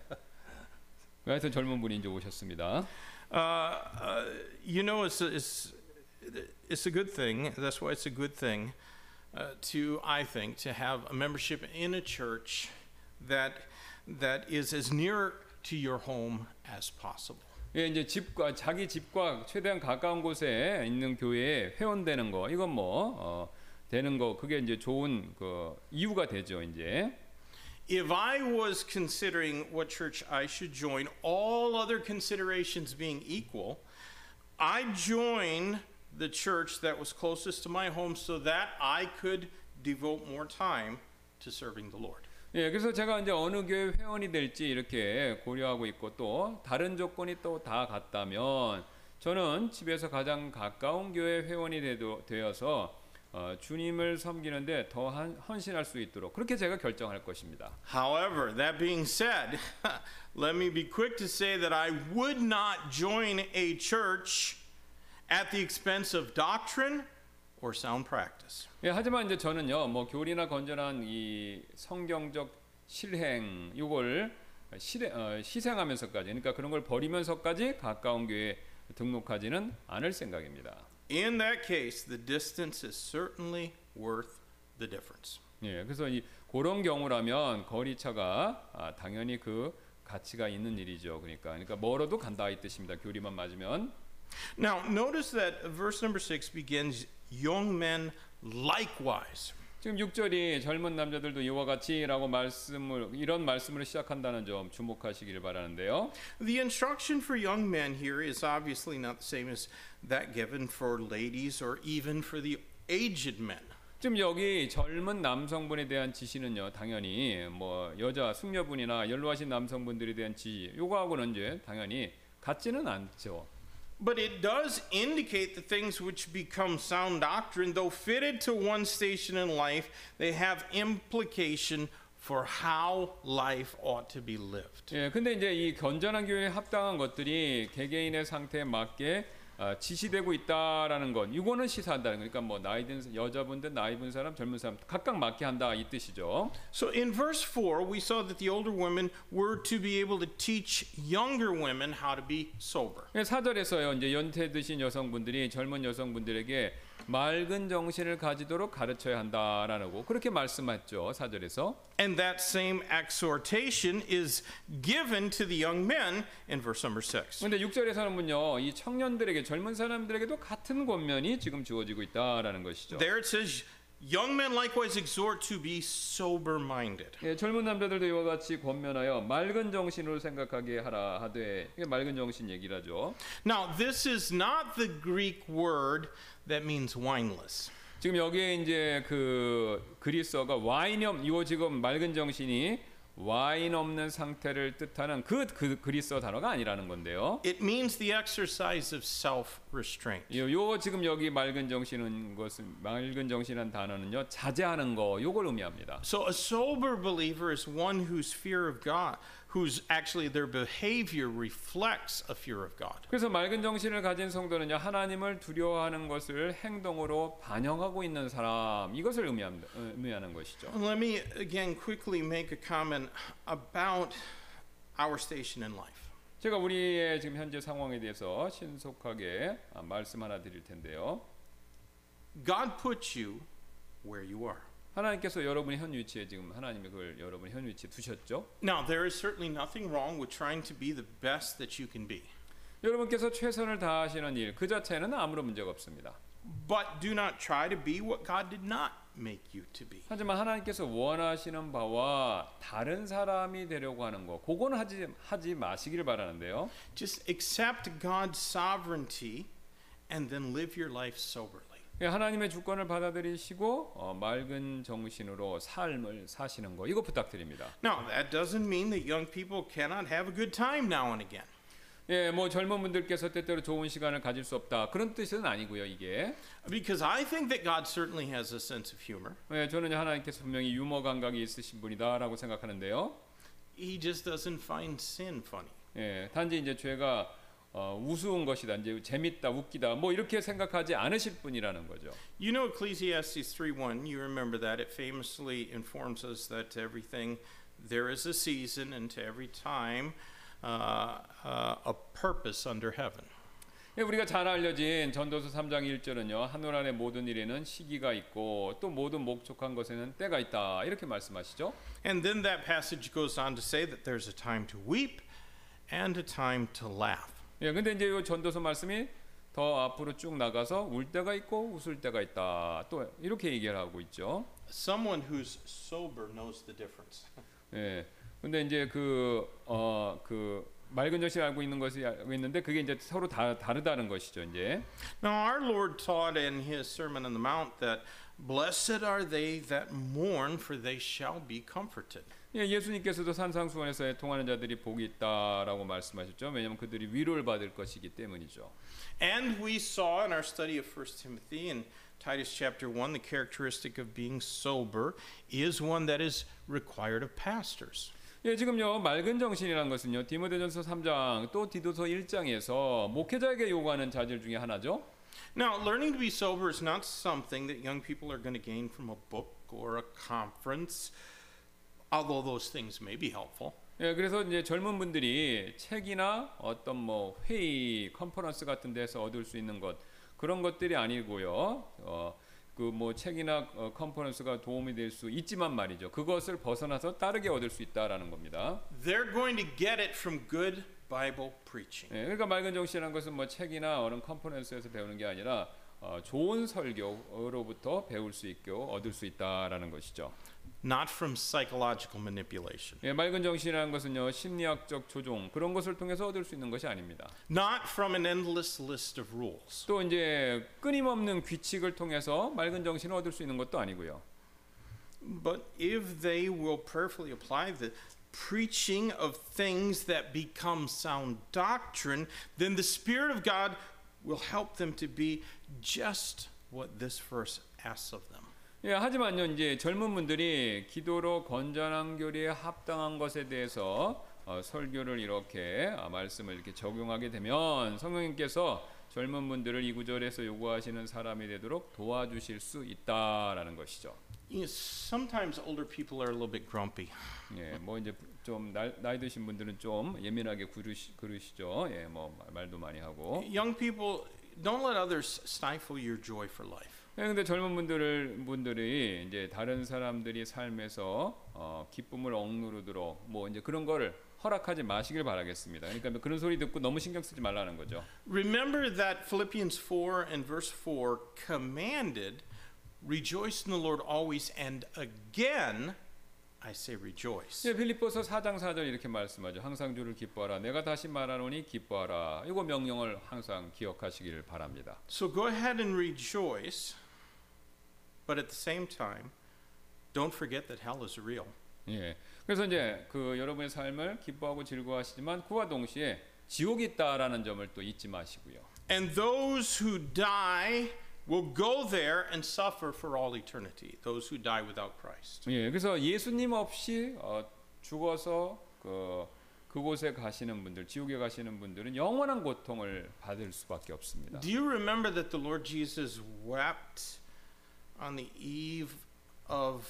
하여튼 젊은 분이 이제 오셨습니다. Uh, uh, you know, it's a, it's, it's a good thing. That's why it's a good thing uh, to, I think, to have a membership in a church that that is as near to your home as possible. 예, 이제 집과 자기 집과 최대한 가까운 곳에 있는 교회에 회원되는 거 이건 뭐 어, 되는 거 그게 이제 좋은 그 이유가 되죠 이제 If I was considering what church I should join, all other considerations being equal, I'd join the church that was closest to my home so that I could devote more time to serving the Lord. 예, 그래서 제가 이제 어느 교회 회원이 될지 이렇게 고려하고 있고 또 다른 조건이 또 다 같다면 저는 집에서 가장 가까운 교회 회원이 되어서 어, 주님을 섬기는데 더 한- 헌신할 수 있도록 그렇게 제가 결정할 것입니다. However, that being said, let me be quick to say that I would not join a church at the expense of doctrine or sound practice. 예, 하지만 이제 저는요, 뭐 교리나 건전한 이 성경적 실행 이걸 실행, 어, 희생하면서까지, 그러니까 그런 걸 버리면서까지 가까운 교회에 등록하지는 않을 생각입니다. In that case, the distance is certainly worth the difference. 예, 그래서 이 그런 경우라면 거리차가 아, 당연히 그 가치가 있는 일이죠. 그러니까, 그러니까 멀어도 간다 이 뜻입니다. 교리만 맞으면. Now, notice that verse number 6 begins young men likewise. 지금 6절이 젊은 남자들도 이와 같이라고 말씀을 이런 말씀으로 시작한다는 점 주목하시기를 바라는데요. The instruction for young men here is obviously not the same as that given for ladies or even for the aged men. 지금 여기 젊은 남성분에 대한 지시는요, 당연히 뭐 여자 숙녀분이나 연로하신 남성분들에 대한 지시, 요거하고는 이제 당연히 같지는 않죠. But it does indicate the things which become sound doctrine, though fitted to one station in life, they have implication for how life ought to be lived. 예, 근데 이제 이 건전한 교회에 합당한 것들이 개개인의 상태에 맞게 아, 지시되고 있다라는 건 이거는 시사한다는 거니까 뭐 나이 든 여자분들 나이 든 사람 젊은 사람 각각 맞게 한다 이 뜻이죠. So in verse 4, we saw that the older women were to be able to teach younger women how to be sober. 예, 사절에서요 이제 연태 드신 여성분들이 젊은 여성분들에게 맑은 정신을 가지도록 가르쳐야 한다라는 거 그렇게 말씀했죠 사절에서. And that same exhortation is given to the young men in verse number 6. 근데 6절에서는요 이 청년들에게 젊은 사람들에게도 같은 권면이 지금 주어지고 있다라는 것이죠. There it says, Young men likewise exhort to be sober minded. 예, 젊은 남자들도 이와 같이 권면하여 맑은 정신으로 생각하게 하라 하되 이게 맑은 정신 얘기를 하죠. Now, this is not the Greek word that means wineless. 지금 여기에 이제 그 그리스어가 와인 없 이거 지금 맑은 정신이 와인 없는 상태를 뜻하는 그, 그 그리스어 단어가 아니라는 건데요. It means the exercise of self restraint. 요, 요 지금 여기 맑은 정신은 것은 맑은 정신이라는 단어는요 자제하는 거 요걸 의미합니다. So, a sober believer is one whose fear of God, whose actually their behavior reflects a fear of God. 그래서 맑은 정신을 가진 성도는요 하나님을 두려워하는 것을 행동으로 반영하고 있는 사람 이것을 의미합니다, 의미하는 것이죠. Let me again quickly make a comment about our station in life. 제가 우리의 지금 현재 상황에 대해서 신속하게 아, 말씀 하나 드릴 텐데요. God put you where you are. 하나님께서 여러분의 현 위치에 지금 하나님이 그걸 여러분의 현 위치에 두셨죠. Now, there is certainly nothing wrong with trying to be the best that you can be. 여러분께서 최선을 다하시는 일 그 자체는 아무런 문제가 없습니다. But do not try to be what God did not make you to be. 하지만 하나님께서 원하시는 바와 다른 사람이 되려고 하는 거 그거는 하지 하지 마시기를 바라는데요. Just accept God's sovereignty and then live your life soberly. 예, 하나님의 주권을 받아들이시고 어, 맑은 정신으로 삶을 사시는 거 이거 부탁드립니다. Now, that doesn't mean that young people cannot have a good time now and again. 예, 뭐 젊은 분들께서 때때로 좋은 시간을 가질 수 없다 그런 뜻은 아니고요. 이게 Because I think that God certainly has a sense of humor. 예, 저는 하나님께서 분명히 유머 감각이 있으신 분이다라고 생각하는데요. He just doesn't find sin funny. 예, 단지 이제 죄가 어, 우스운 것이다, 이제 재밌다, 웃기다, 뭐 이렇게 생각하지 않으실 분이라는 거죠. You know Ecclesiastes 3:1, you remember that it famously informs us that to everything there is a season and to every time uh, uh, a purpose under heaven. 예, 우리가 잘 알려진 전도서 3장 1절은요. 하늘 안의 모든 일에는 시기가 있고 또 모든 목적한 것에는 때가 있다. 이렇게 말씀하시죠. And then that passage goes on to say that there's a time to weep and a time to laugh. 예, 근데 이제 이 전도서 말씀이 더 앞으로 쭉 나가서 울 때가 있고 웃을 때가 있다. 또 이렇게 얘기를 하고 있죠. Someone who's sober knows the difference. 예. 근데 이제 그 어 그 맑은 정신 알고 있는 것이 알고 있는데 그게 이제 서로 다 다르다는 것이죠, 이제. Now, our Lord taught in his Sermon on the Mount that blessed are they that mourn, for they shall be comforted. 예, 예수님께서도 산상수원에서 통하는 자들이 복이 있다라고 말씀하셨죠. 왜냐하면 그들이 위로를 받을 것이기 때문이죠. And we saw in our study of 1 Timothy in Titus chapter 1, the characteristic of being sober is one that is required of pastors. 예, 지금요 맑은 정신이라는 것은요 디모데전서 3장 또 디도서 1장에서 목회자에게 요구하는 자질 중에 하나죠. Now, learning to be sober is not something that young people are going to gain from a book or a conference, although those things may be helpful. 예, 그래서 이제 젊은 분들이 책이나 어떤 뭐 회의, 컨퍼런스 같은 데서 얻을 수 있는 것 그런 것들이 아니고요. 어, 그 뭐 책이나 어, 컨퍼런스가 도움이 될 수 있지만 말이죠. 그것을 벗어나서 다르게 얻을 수 있다라는 겁니다. They're going to get it from good Bible preaching. 예, 그러니까 맑은 정신이라는 것은 뭐 책이나 어느 컨퍼런스에서 배우는 게 아니라 어, 좋은 설교로부터 배울 수 있고 얻을 수 있다라는 것이죠. not from psychological manipulation, 예, 맑은 정신이라는 것은요 심리학적 조종 그런 것을 통해서 얻을 수 있는 것이 아닙니다. not from an endless list of rules. 또 이제 끊임없는 규칙을 통해서 맑은 정신을 얻을 수 있는 것도 아니고요. But if they will prayerfully apply the preaching of things that become sound doctrine, then the Spirit of God will help them to be just what this verse asks of them. 예, 하지만요 이제 젊은 분들이 기도로 건전한 교리에 합당한 것에 대해서 어, 설교를 이렇게 아, 말씀을 이렇게 적용하게 되면 성령님께서 젊은 분들을 이 구절에서 요구하시는 사람이 되도록 도와주실 수 있다라는 것이죠. Sometimes older people are a little bit grumpy. 예, 뭐 이제 좀 나이, 나이 드신 분들은 좀 예민하게 구르시, 그러시죠. 예, 뭐 말도 많이 하고. Young people, don't let others stifle your joy for life. 예, 근데 젊은 분들을 분들이 이제 다른 사람들이 삶에서 어, 기쁨을 억누르도록 뭐 이제 그런 거를 허락하지 마시길 바라겠습니다. 그러니까 뭐 그런 소리 듣고 너무 신경 쓰지 말라는 거죠. Remember that Philippians 4 and verse 4 commanded, rejoice in the Lord always, and again, I say rejoice. 예, 필립보서 4장 4절 이렇게 말씀하죠. 항상 주를 기뻐하라. 내가 다시 말하노니 기뻐하라. 이거 명령을 항상 기억하시기를 바랍니다. So go ahead and rejoice, but at the same time, don't forget that hell is real. 예. 그래서 이제 그 여러분의 삶을 기뻐하고 즐거워하시지만 그와 동시에 지옥이 있다라는 점을 또 잊지 마시고요. And those who die will go there and suffer for all eternity, those who die without Christ. 예. 그래서 예수님 없이 어, 죽어서 그 그곳에 가시는 분들, 지옥에 가시는 분들은 영원한 고통을 받을 수밖에 없습니다. Do you remember that the Lord Jesus wept on the eve of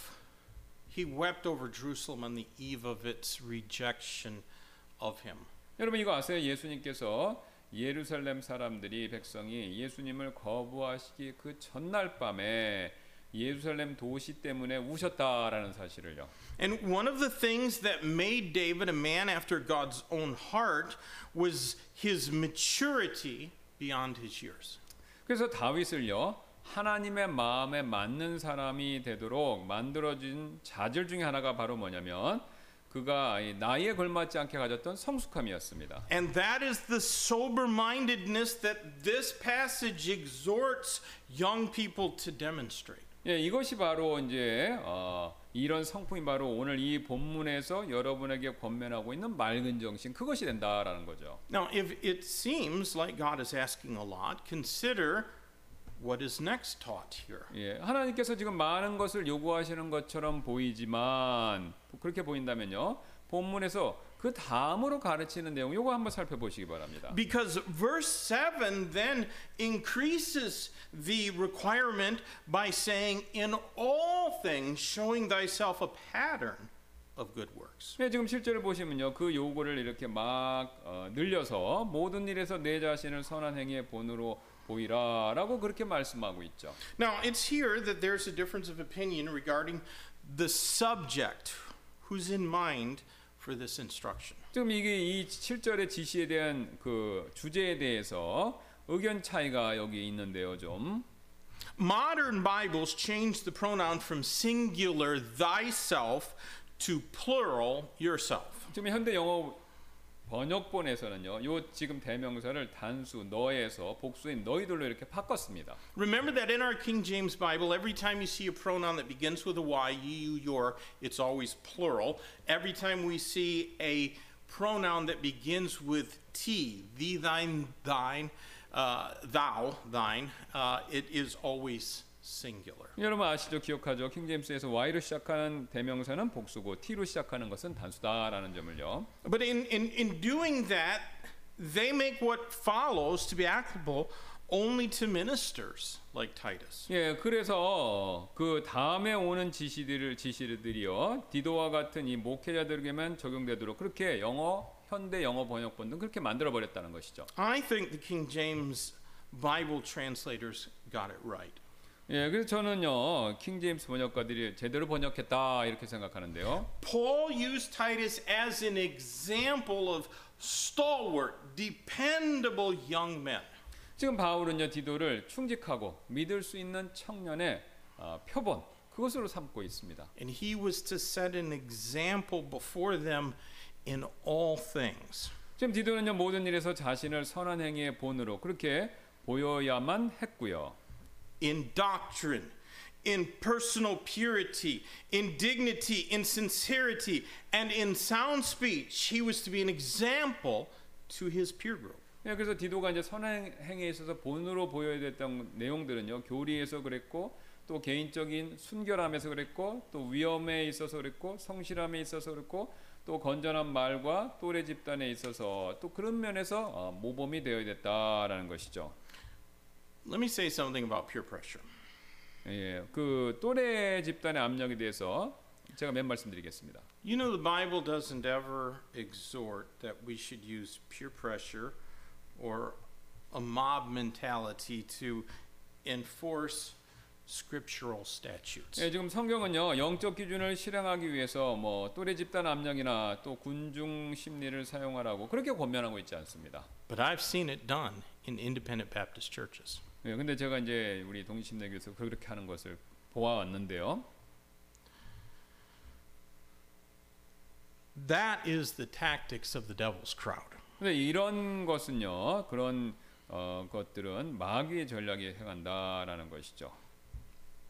he wept over Jerusalem on the eve of its rejection of him. 여러분 이거 아세요? 예수님께서 예루살렘 사람들이 백성이 예수님을 거부하시기 그 전날 밤에 예루살렘 도시 때문에 우셨다라는 사실을요. And one of the things that made David a man after God's own heart was his maturity beyond his years. 그래서 다윗을요. 하나님의 마음에 맞는 사람이 되도록 만들어진 자질 중에 하나가 바로 뭐냐면 그가 이 나이에 걸맞지 않게 가졌던 성숙함이었습니다. And that is the sober mindedness that this passage exhorts young people to demonstrate. 예, 이것이 바로 이제 어, 이런 성품이 바로 오늘 이 본문에서 여러분에게 권면하고 있는 맑은 정신 그것이 된다라는 거죠. Now, if it seems like God is asking a lot, consider what is next taught here. 예, 하나님께서 지금 많은 것을 요구하시는 것처럼 보이지만 그렇게 보인다면요. 본문에서 그 다음으로 가르치는 내용 요거 한번 살펴보시기 바랍니다. Because verse 7 then increases the requirement by saying, In all things, showing thyself a pattern of good works. 네, 지금 실제로 보시면요. 그 요구를 이렇게 막 어, 늘려서 모든 일에서 내 자신을 선한 행위의 본으로 보이라라고 그렇게 말씀하고 있죠. Now, it's here that there's a difference of opinion regarding the subject, who's in mind for this instruction. 지금 이게 이 7절의 지시에 대한 그 주제에 대해서 의견 차이가 여기 있는데요, 좀. Modern Bibles change the pronoun from singular thyself to plural yourself. 지금 현대 영어 번역본에서는요, 요 지금 대명사를 단수 너에서 복수인 너희들로 이렇게 바꿨습니다. Remember that in our King James Bible, every time you see a pronoun that begins with a Y, you, you, your, it's always plural. Every time we see a pronoun that begins with T, thee, thine, thine, uh, thou, thine, uh, it is always singular. 여러분 아시죠? 기억하죠? 킹제임스에서 Y로 시작하는 대명사는 복수고 T로 시작하는 것은 단수다라는 점을요. But in, in, in doing that, they make what follows to be applicable only to ministers like Titus. 예, 그래서 그 다음에 오는 지시들을 지시들이요. 디도와 같은 이 목회자들에게만 적용되도록 그렇게 영어 현대 영어 번역본도 그렇게 만들어 버렸다는 것이죠. I think the King James Bible translators got it right. 예, 그래서 저는요 킹 제임스 번역가들이 제대로 번역했다 이렇게 생각하는데요. Paul used Titus as an example of stalwart, dependable young men. 지금 바울은요 디도를 충직하고 믿을 수 있는 청년의 어, 표본 그것으로 삼고 있습니다. And he was to set an example before them in all things. 지금 디도는요 모든 일에서 자신을 선한 행위의 본으로 그렇게 보여야만 했고요. In doctrine, in personal purity, in dignity, in sincerity, and in sound speech. He was to be an example to his peer group. 예, 그래서 디도가 이제 선행 행위에 있어서 본으로 보여야 됐던 내용들은요 교리에서 그랬고 또 개인적인 순결함에서 그랬고 또 위험에 있어서 그랬고 성실함에 있어서 그랬고 또 건전한 말과 또래 집단에 있어서 또 그런 면에서 어, 모범이 되어야 됐다라는 것이죠. Let me say something about peer pressure. 예, 그 또래 집단의 압력에 대해서 제가 몇 말씀드리겠습니다. You know, the Bible doesn't ever exhort that we should use peer pressure or a mob mentality to enforce scriptural statutes. 예, 지금 성경은요 영적 기준을 실행하기 위해서 뭐 또래 집단 압력이나 또 군중 심리를 사용하라고 그렇게 권면하고 있지 않습니다. But I've seen it done in independent Baptist churches. 예, 근데 제가 이제 우리 동심내교에서 그렇게 하는 것을 보아왔는데요. That is the tactics of the devil's crowd. 근데 이런 것은요 그런 어, 것들은 마귀의 전략에 해간다라는 것이죠.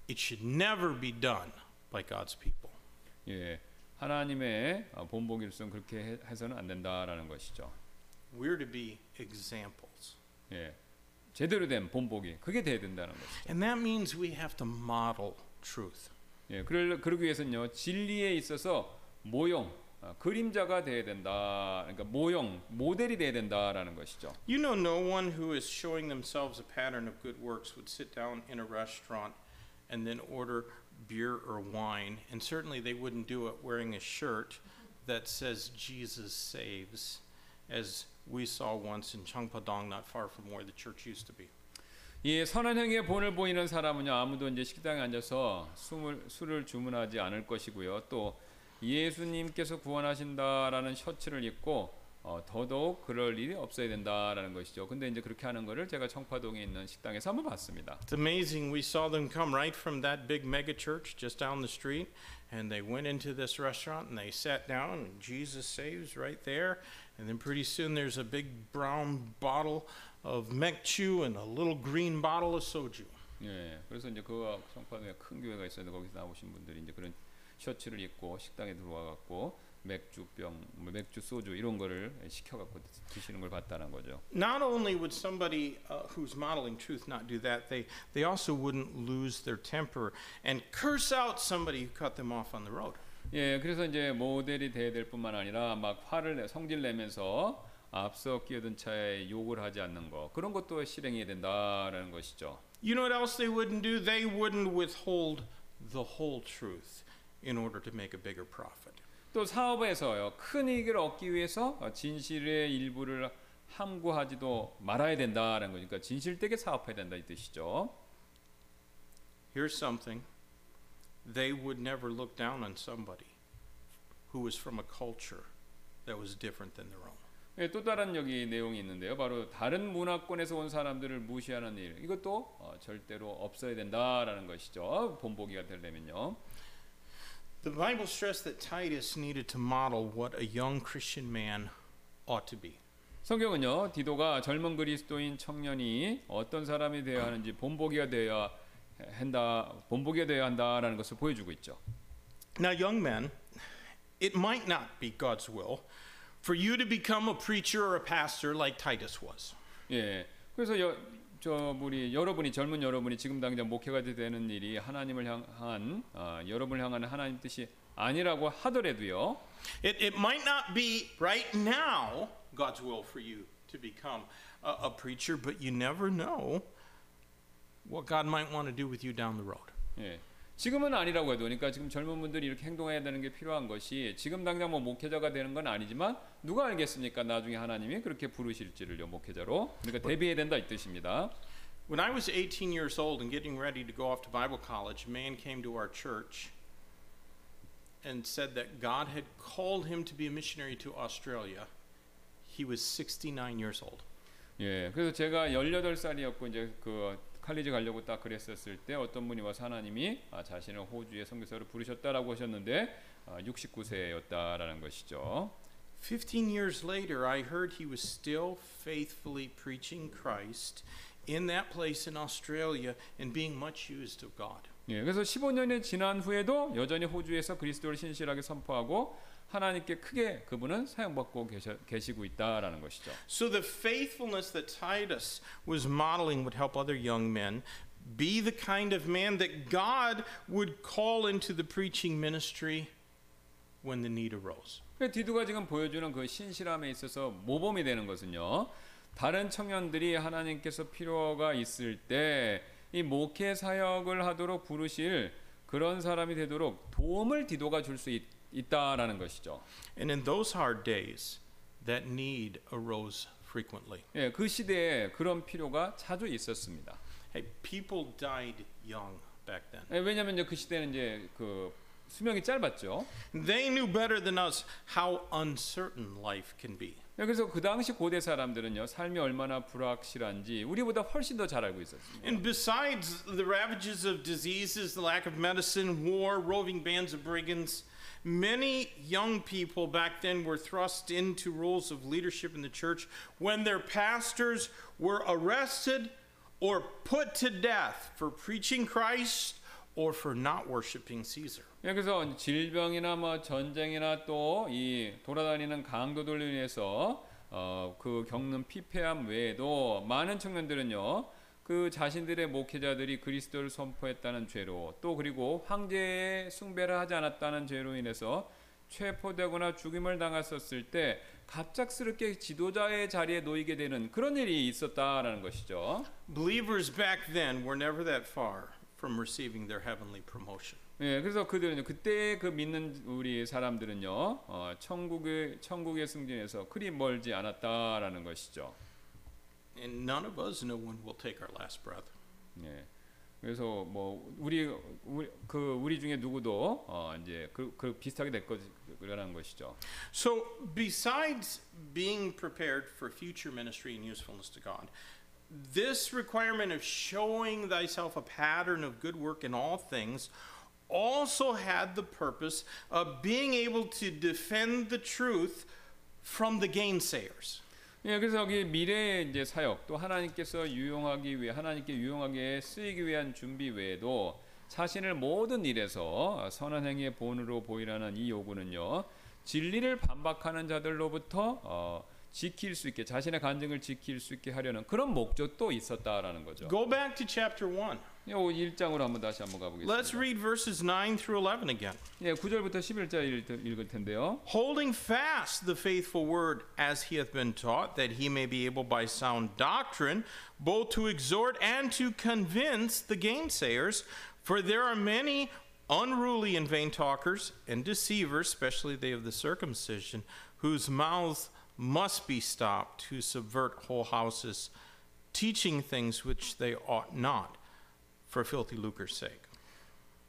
It should never be done by God's people. 예, 하나님의 어, 본보기로서는 그렇게 해- 해서는 안 된다라는 것이죠. We're to be examples. 예, 제대로 된 본보기 그게 돼야 된다는 것이죠. And that means we have to model truth. 예, 그러, 그러기 위해서는요 진리에 있어서 모형 아, 그림자가 돼야 된다. 그러니까 모형 모델이 돼야 된다라는 것이죠. You know, no one who is showing themselves a pattern of good works would sit down in a restaurant and then order beer or wine. And certainly they wouldn't do it wearing a shirt that says Jesus saves, as we saw once in Changpadong, not far from where the church used to be. 이 선한 행위의 본을 보이는 사람은요 아무도 이제 식당에 앉아서 술을, 술을 주문하지 않을 것이고요. 또 예수님께서 구원하신다라는 셔츠를 입고 어, 더더욱 그럴 일이 없어야 된다라는 것이죠. 근데 이제 그렇게 하는 거를 제가 청파동에 있는 식당에서 한번 봤습니다. It's amazing. We saw them come right from that big mega church just down the street, and they went into this restaurant and they sat down, and Jesus saves right there. And then pretty soon there's a big brown bottle of mekchu and a little green bottle of soju. 예, 그래서 이제 그 청파동에 큰 교회가 있었는데 거기서 나오신 분들이 이제 그런 셔츠를 입고 식당에 들어와 갖고 맥주병, 뭐 맥주, 소주 이런 거를 시켜 갖고 드시는 걸 봤다는 거죠. Not only would somebody uh, who's modeling truth not do that, they, they also wouldn't lose their temper and curse out somebody who cut them off on the road. 예, 그래서 이제 모델이 돼야 될 뿐만 아니라 막 화를 내, 성질 내면서 앞서 끼어든 차에 욕을 하지 않는 거 그런 것도 실행해야 된다라는 것이죠. You know what else they wouldn't do? They wouldn't withhold the whole truth in order to make a bigger profit. 또 사업에서요 큰 이익을 얻기 위해서 진실의 일부를 함구하지도 말아야 된다라는 거니까 진실되게 사업해야 된다 이 뜻이죠. Here's something they would never look down on somebody who was from a culture that was different than their own. 예, 또 다른 여기 내용이 있는데요. 바로 다른 문화권에서 온 사람들을 무시하는 일 이것도 어, 절대로 없어야 된다라는 것이죠. 본보기가 되려면요. The Bible stressed that Titus needed to model what a young Christian man ought to be. 성경은요 디도가 젊은 그리스도인 청년이 어떤 사람이 되어야 하는지 본보기가 되어야 한다 본보기가 되어야 한다라는 것을 보여주고 있죠. Now, young men, it might not be God's will for you to become a preacher or a pastor like Titus was. 예. 그래서 여, 저 우리 여러분이 젊은 여러분이 지금 당장 목회가 되는 일이 하나님을 향한 어, 여러분을 향한 하나님 뜻이 아니라고 하더라도요. It, it might not be right now God's will for you to become a, a preacher, but you never know what God might want to do with you down the road. 예. 지금은 아니라고 해도 그러니까 지금 젊은 분들이 이렇게 행동해야 되는 게 필요한 것이 지금 당장 뭐 목회자가 되는 건 아니지만 누가 알겠습니까? 나중에 하나님이 그렇게 부르실지를요 목회자로. 그러니까 대비해야 된다 이 뜻입니다. When I was 18 years old and getting ready to go off to Bible college, a man came to our church and said that God had called him to be a missionary to Australia. He was 69 years old. 예. 그래서 제가 18살이었고 이제 그 칼리지 가려고 딱 그랬었을 때 어떤 분이 와서 하나님이 아, 자신을 호주의 선교사로 부르셨다라고 하셨는데 아, 69세였다라는 것이죠. 15 years later, I heard he was still faithfully preaching Christ in that place in Australia and being much used of God. 예, 그래서 15년이 지난 후에도 여전히 호주에서 그리스도를 신실하게 선포하고 하나님께 크게 그분은 사용받고 계셔, 계시 고 있다라는 것이죠. So the faithfulness that Titus was modeling would help other young men be the kind of man that God would call into the preaching ministry when the need arose. 그 디두가 지금 보여주는 그 신실함에 있어서 모범이 되는 것은요. 다른 청년들이 하나님께서 필요가 있을 때 이 목회 사역을 하도록 부르실 그런 사람이 되도록 도움을 디도가 줄 수 있다 라는 것이죠. And in those hard days, that need arose frequently. 예, 그 시대에 그런 필요가 자주 있었습니다. Hey, people died young back then. 예, 왜냐하면 이제 그 시대는 이제 그 수명이 짧았죠. They knew better than us how uncertain life can be. 예, 그래서 그 당시 고대 사람들은요 삶이 얼마나 불확실한지 우리보다 훨씬 더 잘 알고 있었습니다. And besides the ravages of diseases, the lack of medicine, war, roving bands of brigands, many young people back then were thrust into roles of leadership in the church when their pastors were arrested or put to death for preaching Christ or for not worshiping Caesar. 예, 그래서 질병이나 뭐 전쟁이나 또 이 돌아다니는 강도들로 인해서 어, 그 겪는 피폐함 외에도 많은 청년들은요 그 자신들의 목회자들이 그리스도를 선포했다는 죄로 또 그리고 황제의 숭배를 하지 않았다는 죄로 인해서 체포되거나 죽임을 당했었을 때 갑작스럽게 지도자의 자리에 놓이게 되는 그런 일이 있었다라는 것이죠. Believers back then were never that far from receiving their heavenly promotion. 예, 그래서 그들은 그때 그 믿는 우리 사람들은요, 어, 천국의 천국의 승진에서 그리 멀지 않았다라는 것이죠. And none of us, no one will take our last breath. 예. 그래서 뭐 우리 우리 그 우리 중에 누구도 어 이제 그, 그 비슷하게 될 거라는 것이죠. So, besides being prepared for future ministry and usefulness to God, this requirement of showing thyself a pattern of good work in all things also had the purpose of being able to defend the truth from the gainsayers. 예, 그래서 여기 미래의 이제 사역 또 하나님께서 유용하기 위해 하나님께 유용하게 쓰이기 위한 준비 외에도 자신을 모든 일에서 선한 행위의 본으로 보이라는 이 요구는요 진리를 반박하는 자들로부터 어, 지킬 수 있게 자신의 간증을 지킬 수 있게 하려는 그런 목적도 있었다라는 거죠. Go back to chapter 1. 요 1장으로 한번 다시 한번 Let's 가보겠습니다. read verses 9 through 11 again. 예, 9절부터 11절 읽을 텐데요. holding fast the faithful word as he hath been taught, that he may be able by sound doctrine both to exhort and to convince the gainsayers. For there are many unruly and vain talkers and deceivers, especially they of the circumcision, whose mouths must be stopped, who subvert whole houses, teaching things which they ought not, For filthy lucre's sake.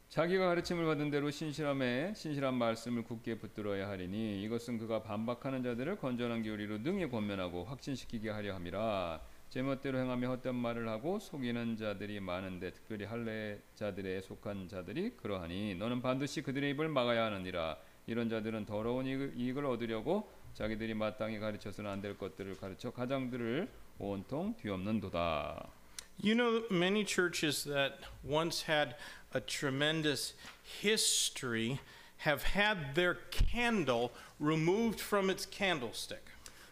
자기가 가르침을 받은 대로 신실함에 신실한 말씀을 굳게 붙들어야 하리니 이것은 그가 반박하는 자들을 건전한 교리로 능히 권면하고 확신시키게 하려 함이라 제멋대로 행하며 헛된 말을 하고 속이는 자들이 많은데 특별히 할례자들에 속한 자들이 그러하니 너는 반드시 그들의 입을 막아야 하느니라 이런 자들은 더러운 이익을, 얻으려고 자기들이 마땅히 가르쳐서는 안 될 것들을 가르쳐 가장들을 온통 뒤엎는도다. You know, many churches that once had a tremendous history have had their candle removed from its candlestick.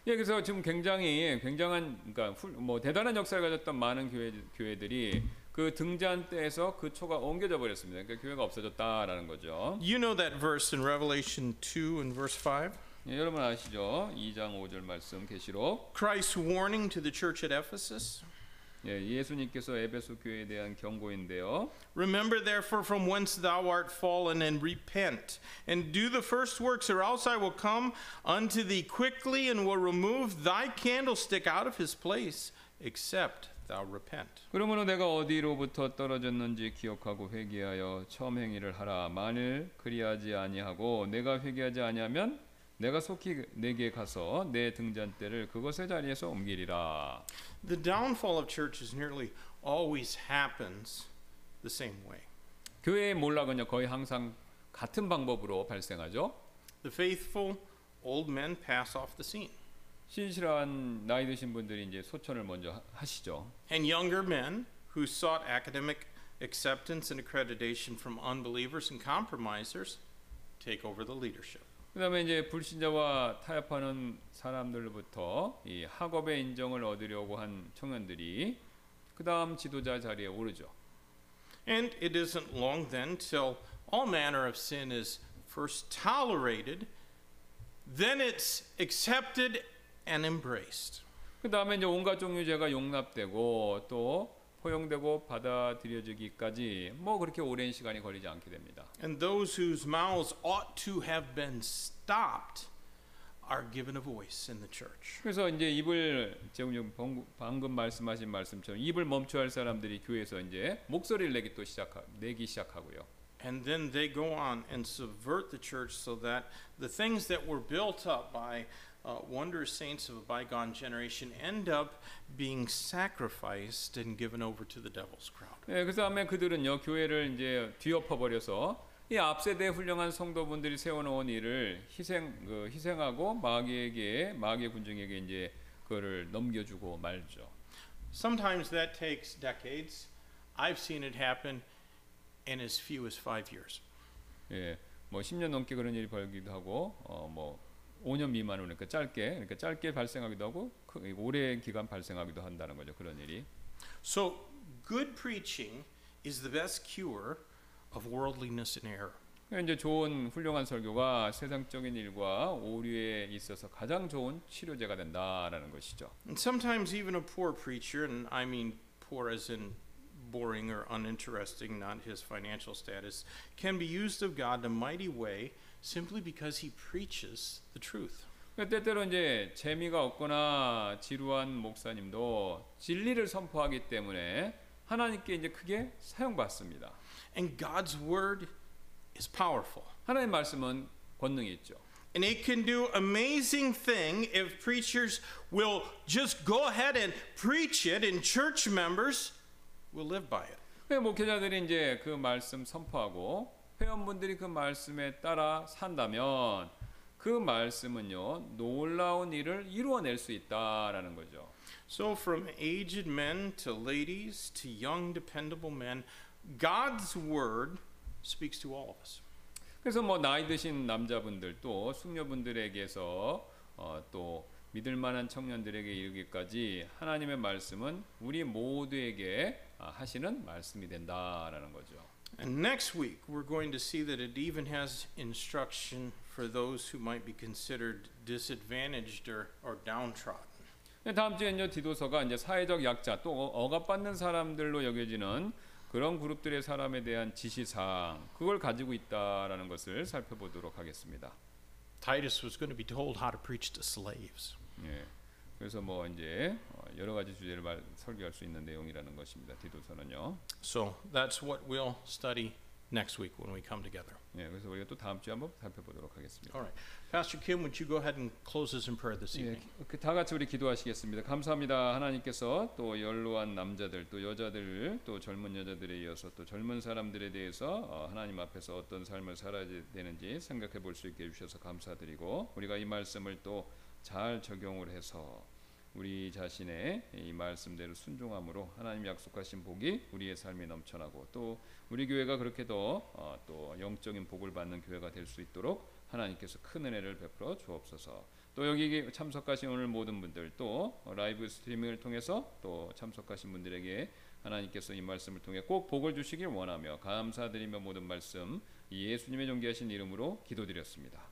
예, 그래서 지금 굉장히 굉장한 그러니까 훌- 뭐 대단한 역사를 가졌던 많은 교회 교회들이 그 등잔 때에서 그 초가 옮겨져 버렸습니다. 그러니까 교회가 없어졌다라는 거죠. You know that verse in Revelation 2 and verse 5? 예, 여러분 아시죠? 2장 5절 말씀 계시록 Christ's warning to the church at Ephesus. 예, 예수님께서 에베소 교회에 대한 경고인데요. Remember therefore from whence thou art fallen and repent and do the first works or else I will come unto thee quickly and will remove thy candlestick out of his place except thou repent. 그러므로 내가 어디로부터 떨어졌는지 기억하고 회개하여 처음 행위를 하라. 만일 그리하지 아니하고 내가 회개하지 아니하면 내가 속히 내게 가서 내 등잔대를 그것의 자리에서 옮기리라. The downfall of churches nearly always happens the same way. 교회의 몰락은요 거의 항상 같은 방법으로 발생하죠. The faithful old men pass off the scene, 신실한 나이 드신 분들이 이제 소천을 먼저 하- 하시죠. and younger men who sought academic acceptance and accreditation from unbelievers and compromisers take over the leadership. 그 다음에 이제 불신자와 타협하는 사람들로부터 이 학업의 인정을 얻으려고 한 청년들이 그 다음 지도자 자리에 오르죠. And it isn't long then till all manner of sin is first tolerated, then it's accepted and embraced. 그 다음에 이제 온갖 종류 죄가 용납되고 또 포용되고 받아들여지기까지 뭐 그렇게 오랜 시간이 걸리지 않게 됩니다. And those whose mouths ought to have been stopped are given a voice in the church. 그래서 이제 입을 지금 방- 방금 말씀하신 말씀처럼 입을 멈춰야 할 사람들이 교회에서 이제 목소리를 내기 또 시작하 내기 시작하고요. And then they go on and subvert the church so that the things that were built up by uh, wondrous saints of a bygone generation end up being sacrificed and given over to the devil's crowd. 예, 그 다음에 그들은요 교회를 이제 뒤엎어 버려서 이 앞세대 훌륭한 성도분들이 세워놓은 일을 희생 그 희생하고 마귀에게 마귀 군중에게 이제 그거를 넘겨주고 말죠. Sometimes that takes decades. I've seen it happen in as few as five years. 예, 뭐 10년 넘게 그런 일이 벌기도 하고 어 뭐 5년 미만으로 그러니까 짧게 그러니까 짧게 발생하기도 하고 크- 오래 기간 발생하기도 한다는 거죠 그런 일이. So, good preaching is the best cure of worldliness and error. 그러니까 이제 좋은 훌륭한 설교가 세상적인 일과 오류에 있어서 가장 좋은 치료제가 된다라는 것이죠. And sometimes even a poor preacher, and I mean poor as in boring or uninteresting, not his financial status, can be used of God in a mighty way simply because he preaches the truth. 그러니까 때때로 이제 재미가 없거나 지루한 목사님도 진리를 선포하기 때문에 하나님께 이제 크게 사용받습니다. And God's word is powerful. 하나님 말씀은 권능이 있죠. And it can do amazing thing if preachers will just go ahead and preach it and church members will live by it. 그 목회자들이 이제 그 말씀 선포하고 회원분들이 그 말씀에 따라 산다면 그 말씀은요 놀라운 일을 이루어낼 수 있다라는 거죠. So, from aged men to ladies to young, dependable men, God's word speaks to all of us. 그래서 뭐 나이 드신 남자분들 또 숙녀분들에게서 어, 또 믿을 만한 청년들에게 이르기까지 하나님의 말씀은 우리 모두에게 아, 하시는 말씀이 된다라는 거죠. And next week, we're going to see that it even has instruction for those who might be considered disadvantaged or, or downtrodden. 네, 다음 주에는요 디도서가 이제 사회적 약자 또 어- 억압받는 사람들로 여겨지는 그런 그룹들의 사람에 대한 지시사항 그걸 가지고 있다라는 것을 살펴보도록 하겠습니다. Titus was going to be told how to preach to slaves. 예. 그래서 뭐 이제 어, 여러 가지 주제를 말, 설교할 수 있는 내용이라는 것입니다. 디도서는요. So that's what we'll study next week when we come together. 예. 그래서 우리가 또 다음 주에 한번 살펴보도록 하겠습니다. All right. Pastor Kim, would you go ahead and close us in prayer this 예, evening? 그다 같이 우리 기도하시겠습니다. 감사합니다. 하나님께서 또 연로한 남자들, 또 여자들, 또 젊은 여자들에 이어서 또 젊은 사람들에 대해서 어, 하나님 앞에서 어떤 삶을 살아야 되는지 생각해 볼 수 있게 해 주셔서 감사드리고 우리가 이 말씀을 또 잘 적용을 해서 우리 자신의 이 말씀대로 순종함으로 하나님 약속하신 복이 우리의 삶에 넘쳐나고 또 우리 교회가 그렇게도 어, 또 영적인 복을 받는 교회가 될 수 있도록 하나님께서 큰 은혜를 베풀어 주옵소서. 또 여기 참석하신 오늘 모든 분들 또 라이브 스트리밍을 통해서 또 참석하신 분들에게 하나님께서 이 말씀을 통해 꼭 복을 주시길 원하며 감사드리며 모든 말씀 이 예수님의 존귀하신 이름으로 기도드렸습니다.